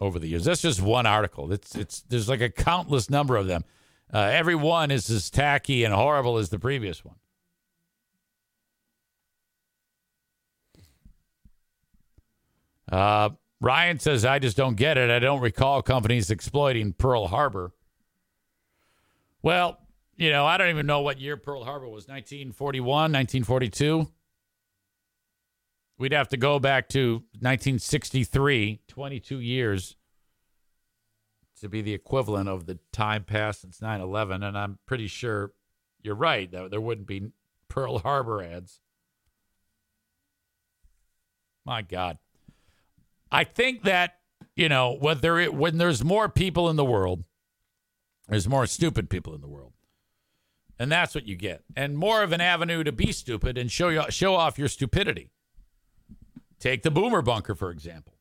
over the years. That's just one article. It's it's there's like a countless number of them. Uh, every one is as tacky and horrible as the previous one. Uh, Ryan says, I just don't get it. I don't recall companies exploiting Pearl Harbor. Well, you know, I don't even know what year Pearl Harbor was 1941, 1942. We'd have to go back to 1963, 22 years. to be the equivalent of the time passed since 9/11, and I'm pretty sure you're right. That there wouldn't be Pearl Harbor ads. My God, I think that you know whether it when there's more people in the world, there's more stupid people in the world. And that's what you get. And more of an avenue to be stupid and show you, show off your stupidity. Take the boomer bunker, for example.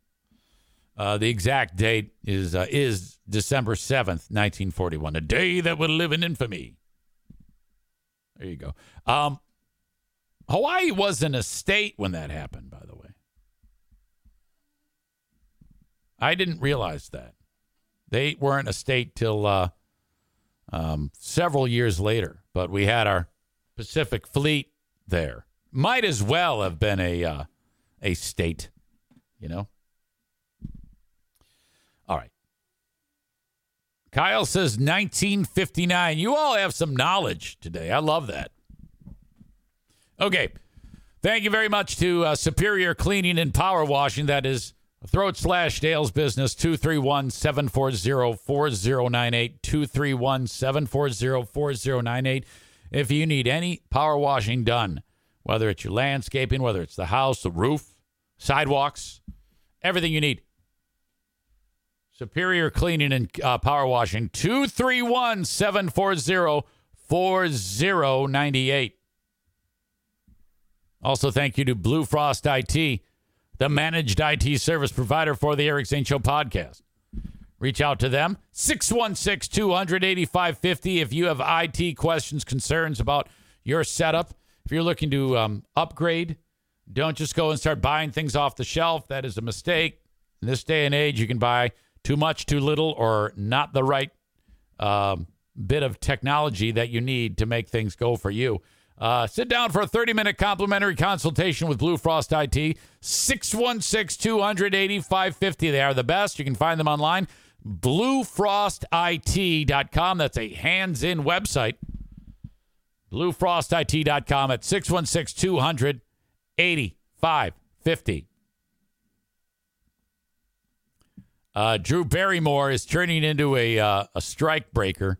Uh, the exact date is uh, is December 7th, 1941, a day that will live in infamy. There you go. Um, Hawaii wasn't a state when that happened, by the way. I didn't realize that. They weren't a state till uh, um, several years later, but we had our Pacific Fleet there. Might as well have been a uh, a state, you know. All right. Kyle says 1959. You all have some knowledge today. I love that. Okay. Thank you very much to uh, Superior Cleaning and Power Washing. That is Throat slash Dale's business 231 740 4098. 231 740 4098. If you need any power washing done, whether it's your landscaping, whether it's the house, the roof, sidewalks, everything you need. Superior Cleaning and uh, Power Washing 231 740 4098. Also, thank you to Blue Frost IT the managed IT service provider for the Eric Zane Show podcast. Reach out to them, 616 200 8550. If you have IT questions, concerns about your setup, if you're looking to um, upgrade, don't just go and start buying things off the shelf. That is a mistake. In this day and age, you can buy too much, too little, or not the right um, bit of technology that you need to make things go for you. Uh, sit down for a 30 minute complimentary consultation with Blue Frost IT. 616 200 8550. They are the best. You can find them online. BlueFrostIT.com. That's a hands in website. BlueFrostIT.com at 616 200 8550. Uh, Drew Barrymore is turning into a, uh, a strike breaker.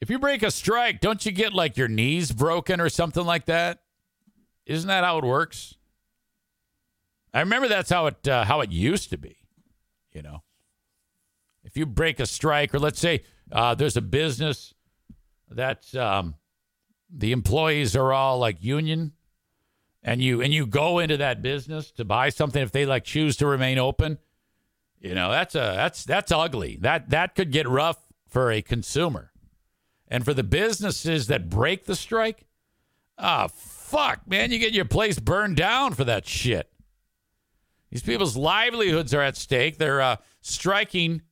If you break a strike, don't you get like your knees broken or something like that? Isn't that how it works? I remember that's how it uh, how it used to be. You know, if you break a strike, or let's say uh, there's a business that's um, the employees are all like union, and you and you go into that business to buy something if they like choose to remain open, you know that's a that's that's ugly. That that could get rough for a consumer. And for the businesses that break the strike, ah, oh, fuck, man, you get your place burned down for that shit. These people's livelihoods are at stake. They're uh, striking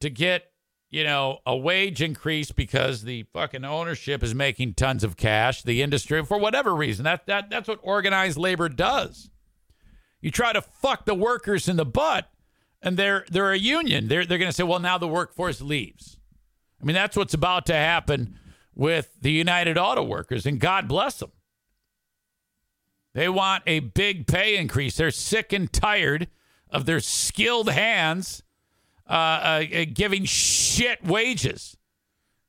to get, you know, a wage increase because the fucking ownership is making tons of cash. The industry, for whatever reason, that that that's what organized labor does. You try to fuck the workers in the butt, and they're they're a union. They're they're going to say, well, now the workforce leaves. I mean, that's what's about to happen with the United Auto Workers, and God bless them. They want a big pay increase. They're sick and tired of their skilled hands uh, uh, giving shit wages.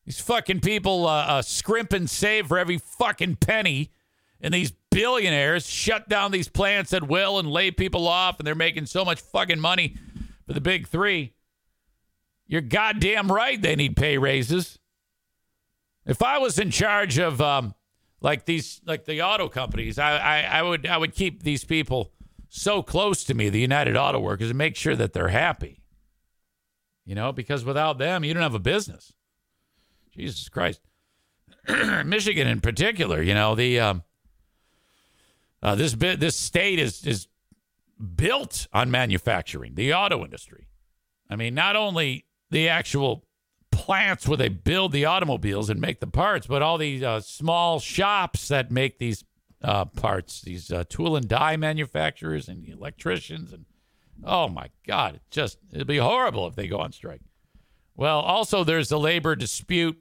These fucking people uh, uh, scrimp and save for every fucking penny, and these billionaires shut down these plants at will and lay people off, and they're making so much fucking money for the big three. You're goddamn right they need pay raises. If I was in charge of um, like these like the auto companies, I, I, I would I would keep these people so close to me, the United Auto Workers, and make sure that they're happy. You know, because without them, you don't have a business. Jesus Christ. Michigan in particular, you know, the um, uh, this bit this state is is built on manufacturing, the auto industry. I mean, not only the actual plants where they build the automobiles and make the parts, but all these uh, small shops that make these uh, parts, these uh, tool and die manufacturers and electricians, and oh my God, it just it'd be horrible if they go on strike. Well, also there's the labor dispute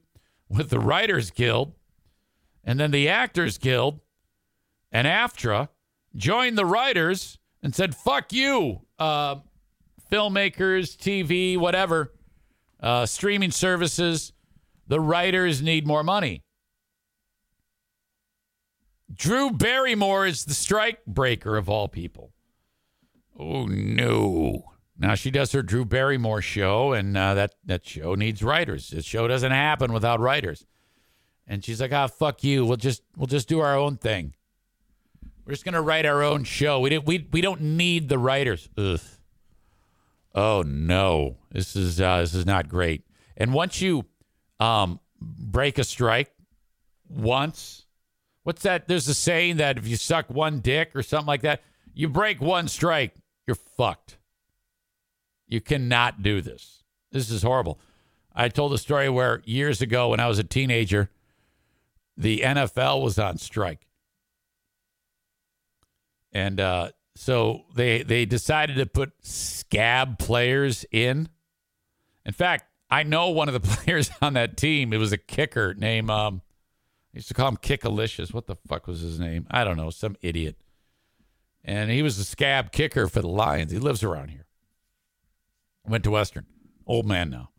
with the Writers Guild, and then the Actors Guild, and AFTRA joined the writers and said, "Fuck you." Uh, filmmakers, TV, whatever, uh, streaming services. The writers need more money. Drew Barrymore is the strike breaker of all people. Oh no! Now she does her Drew Barrymore show, and uh, that that show needs writers. This show doesn't happen without writers. And she's like, "Ah, fuck you. We'll just we'll just do our own thing. We're just gonna write our own show. We didn't we we don't need the writers." Ugh. Oh no, this is uh, this is not great. And once you um, break a strike once, what's that? There's a saying that if you suck one dick or something like that, you break one strike, you're fucked. You cannot do this. This is horrible. I told a story where years ago when I was a teenager, the NFL was on strike. And uh, so they they decided to put scab players in. In fact, I know one of the players on that team. It was a kicker named um I used to call him Kickalicious. What the fuck was his name? I don't know, some idiot. And he was a scab kicker for the Lions. He lives around here. Went to Western. Old man now.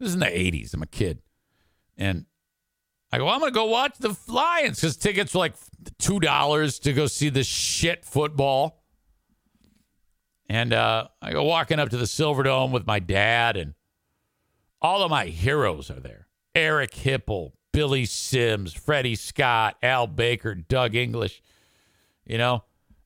This is in the 80s. I'm a kid. And I go, I'm going to go watch the Lions because tickets were like $2 to go see this shit football. And uh, I go walking up to the Silverdome with my dad, and all of my heroes are there Eric Hipple, Billy Sims, Freddie Scott, Al Baker, Doug English, you know,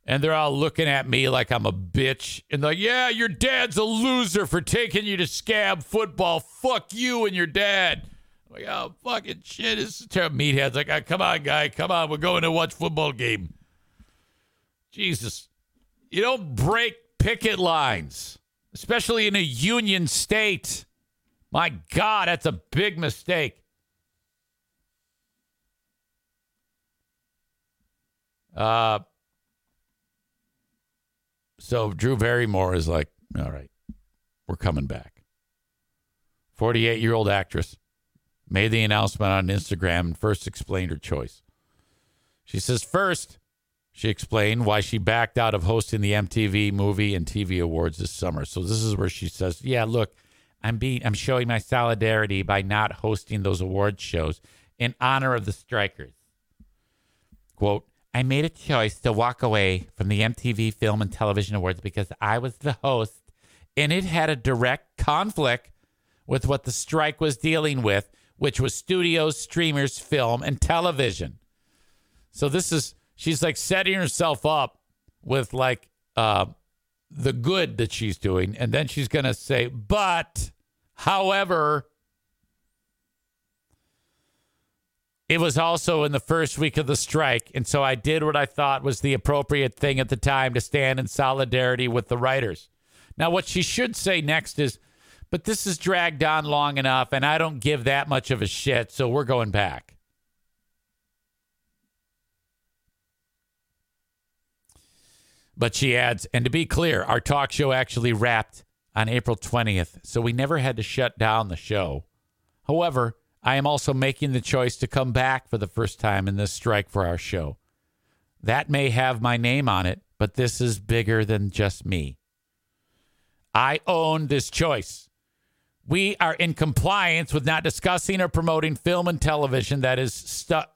and they're all looking at me like I'm a bitch. And like, yeah, your dad's a loser for taking you to scab football. Fuck you and your dad. I'm like, oh, fucking shit. This is terrible. Meathead's like, oh, come on, guy. Come on. We're going to watch football game. Jesus. You don't break picket lines, especially in a union state. My God, that's a big mistake. Uh, so Drew Barrymore is like, all right, we're coming back. 48 year old actress made the announcement on Instagram and first explained her choice. She says, first, she explained why she backed out of hosting the MTV Movie and TV Awards this summer. So this is where she says, "Yeah, look, I'm being I'm showing my solidarity by not hosting those award shows in honor of the strikers." Quote, "I made a choice to walk away from the MTV Film and Television Awards because I was the host and it had a direct conflict with what the strike was dealing with, which was studios, streamers, film, and television." So this is she's like setting herself up with like uh, the good that she's doing, and then she's gonna say, "But, however, it was also in the first week of the strike, and so I did what I thought was the appropriate thing at the time to stand in solidarity with the writers." Now, what she should say next is, "But this has dragged on long enough, and I don't give that much of a shit, so we're going back." But she adds, and to be clear, our talk show actually wrapped on April 20th, so we never had to shut down the show. However, I am also making the choice to come back for the first time in this strike for our show. That may have my name on it, but this is bigger than just me. I own this choice. We are in compliance with not discussing or promoting film and television that is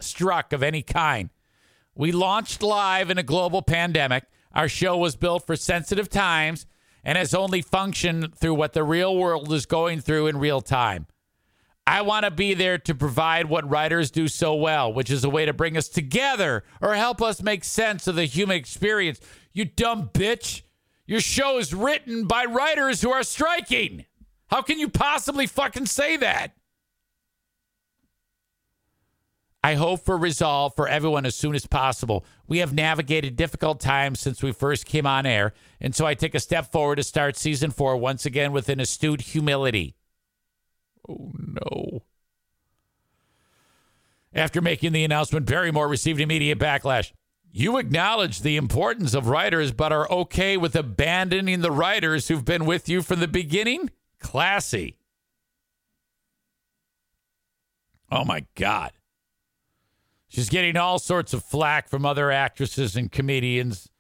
struck of any kind. We launched live in a global pandemic. Our show was built for sensitive times and has only functioned through what the real world is going through in real time. I want to be there to provide what writers do so well, which is a way to bring us together or help us make sense of the human experience. You dumb bitch. Your show is written by writers who are striking. How can you possibly fucking say that? I hope for resolve for everyone as soon as possible. We have navigated difficult times since we first came on air, and so I take a step forward to start season four once again with an astute humility. Oh, no. After making the announcement, Barrymore received immediate backlash. You acknowledge the importance of writers, but are okay with abandoning the writers who've been with you from the beginning? Classy. Oh, my God. She's getting all sorts of flack from other actresses and comedians.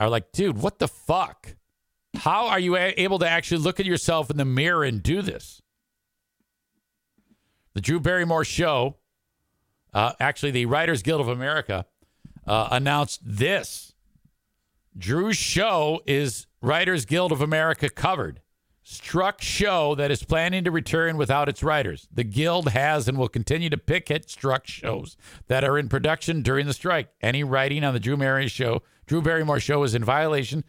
Are like, dude, what the fuck? How are you a- able to actually look at yourself in the mirror and do this? The Drew Barrymore show, uh, actually, the Writers Guild of America uh, announced this. Drew's show is Writers Guild of America covered. Struck show that is planning to return without its writers. The Guild has and will continue to picket struck shows that are in production during the strike. Any writing on the Drew Barrymore show, Drew Barrymore show, is in violation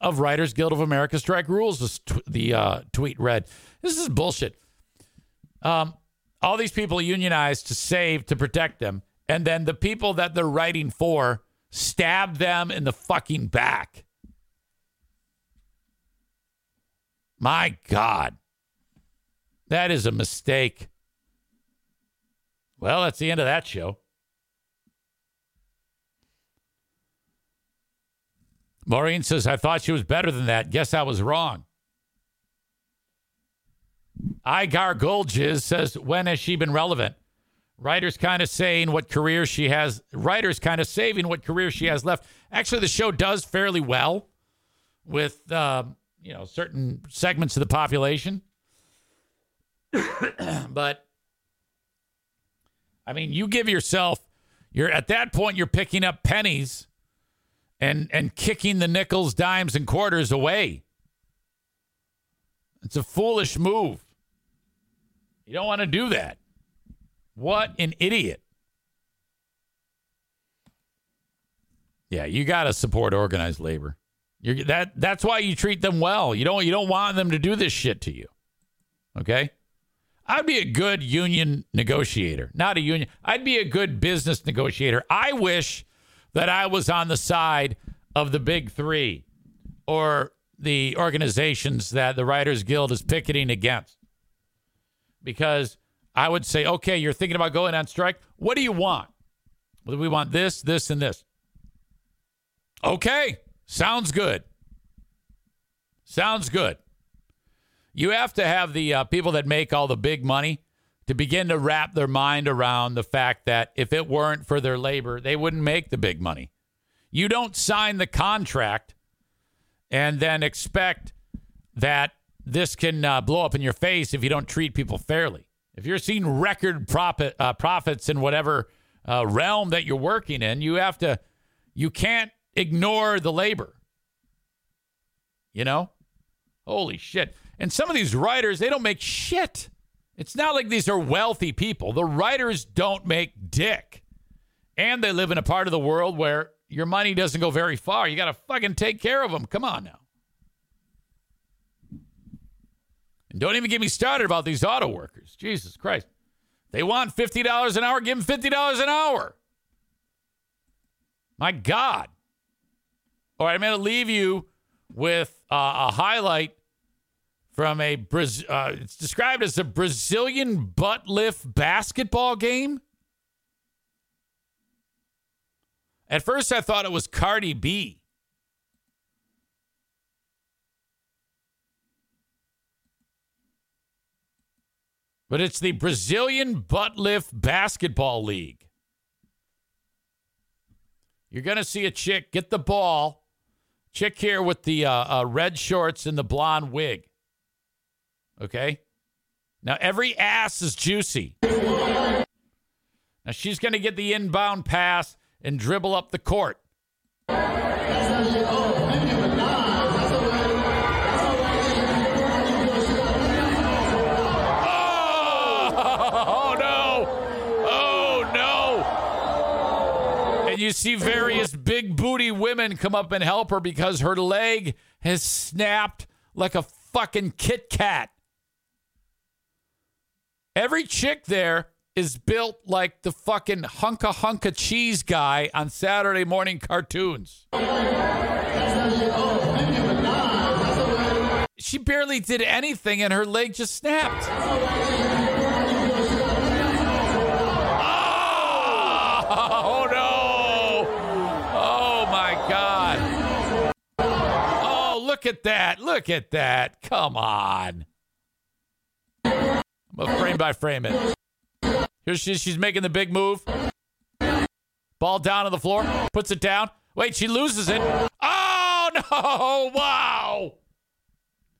of Writers Guild of America strike rules. The uh, tweet read. This is bullshit. Um, all these people unionized to save to protect them, and then the people that they're writing for stab them in the fucking back. My God. That is a mistake. Well, that's the end of that show. Maureen says, I thought she was better than that. Guess I was wrong. Igar Golgiz says, when has she been relevant? Writers kind of saying what career she has. Writers kind of saving what career she has left. Actually, the show does fairly well with uh, you know certain segments of the population, but I mean, you give yourself. You're at that point. You're picking up pennies and and kicking the nickels, dimes, and quarters away. It's a foolish move. You don't want to do that. What an idiot. Yeah, you got to support organized labor. You're, that that's why you treat them well. You don't you don't want them to do this shit to you. Okay? I'd be a good union negotiator, not a union. I'd be a good business negotiator. I wish that I was on the side of the big 3 or the organizations that the Writers Guild is picketing against. Because I would say, okay, you're thinking about going on strike. What do you want? Well, we want this, this, and this. Okay, sounds good. Sounds good. You have to have the uh, people that make all the big money to begin to wrap their mind around the fact that if it weren't for their labor, they wouldn't make the big money. You don't sign the contract and then expect that this can uh, blow up in your face if you don't treat people fairly. If you're seeing record profit uh, profits in whatever uh, realm that you're working in, you have to, you can't ignore the labor. You know, holy shit! And some of these writers, they don't make shit. It's not like these are wealthy people. The writers don't make dick, and they live in a part of the world where your money doesn't go very far. You got to fucking take care of them. Come on now. And don't even get me started about these auto workers. Jesus Christ. They want $50 an hour, give them $50 an hour. My God. All right, I'm going to leave you with uh, a highlight from a uh, it's described as a Brazilian butt lift basketball game. At first, I thought it was Cardi B. But it's the Brazilian Butt Lift Basketball League. You're going to see a chick get the ball. Chick here with the uh, uh, red shorts and the blonde wig. Okay? Now, every ass is juicy. Now, she's going to get the inbound pass and dribble up the court. Oh, no. Oh, no. And you see various big booty women come up and help her because her leg has snapped like a fucking Kit Kat. Every chick there is built like the fucking hunka hunka cheese guy on Saturday morning cartoons. She barely did anything and her leg just snapped. Oh, no. Oh, my God. Oh, look at that. Look at that. Come on. I'm to frame by frame it. Here she. She's making the big move. Ball down on the floor. Puts it down. Wait, she loses it. Oh, no. Wow.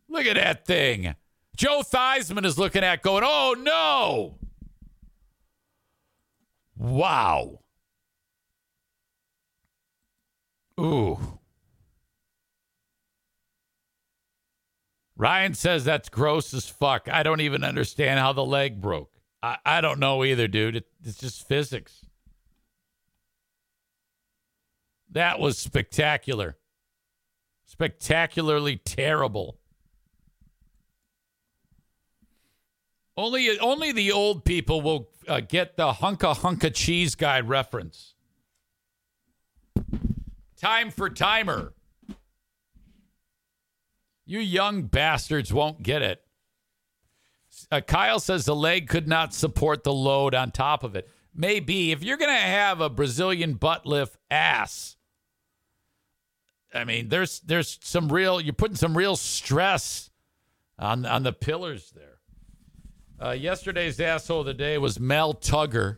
Look at that thing. Joe Theismann is looking at going, oh no. Wow. Ooh. Ryan says that's gross as fuck. I don't even understand how the leg broke. I, I don't know either, dude. It, it's just physics. That was spectacular. Spectacularly terrible. Only only the old people will uh, get the hunka hunka cheese guy reference. Time for timer. You young bastards won't get it. Uh, Kyle says the leg could not support the load on top of it. Maybe if you're going to have a Brazilian butt lift ass, I mean, there's there's some real you're putting some real stress on on the pillars there. Uh, yesterday's asshole of the day was Mel Tugger.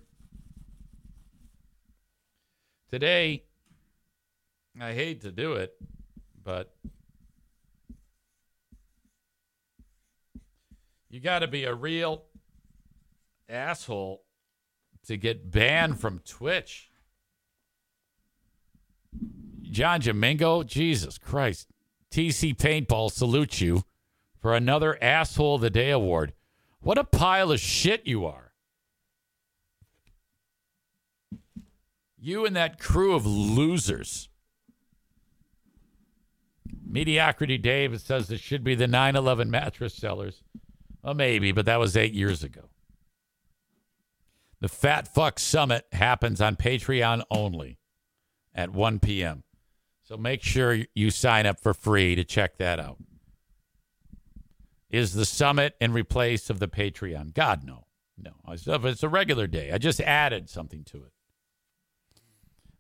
Today, I hate to do it, but you got to be a real asshole to get banned from Twitch. John Jamingo, Jesus Christ. TC Paintball salutes you for another Asshole of the Day award. What a pile of shit you are. You and that crew of losers. Mediocrity Dave says it should be the 9 11 mattress sellers. Well, maybe, but that was eight years ago. The Fat Fuck Summit happens on Patreon only at 1 p.m. So make sure you sign up for free to check that out. Is the summit in replace of the Patreon? God, no. No. It's a regular day. I just added something to it.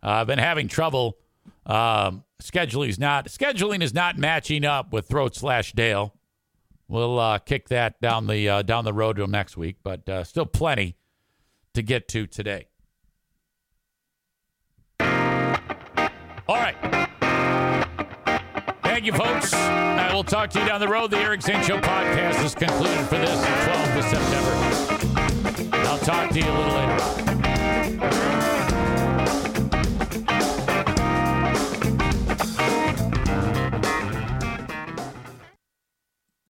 Uh, I've been having trouble. Um, scheduling is not scheduling is not matching up with Throat Slash Dale. We'll uh, kick that down the uh, down the road to next week, but uh, still plenty to get to today. All right. Thank you, folks. I will talk to you down the road. The Eric Zane Show podcast is concluded for this 12th of September. I'll talk to you a little later on.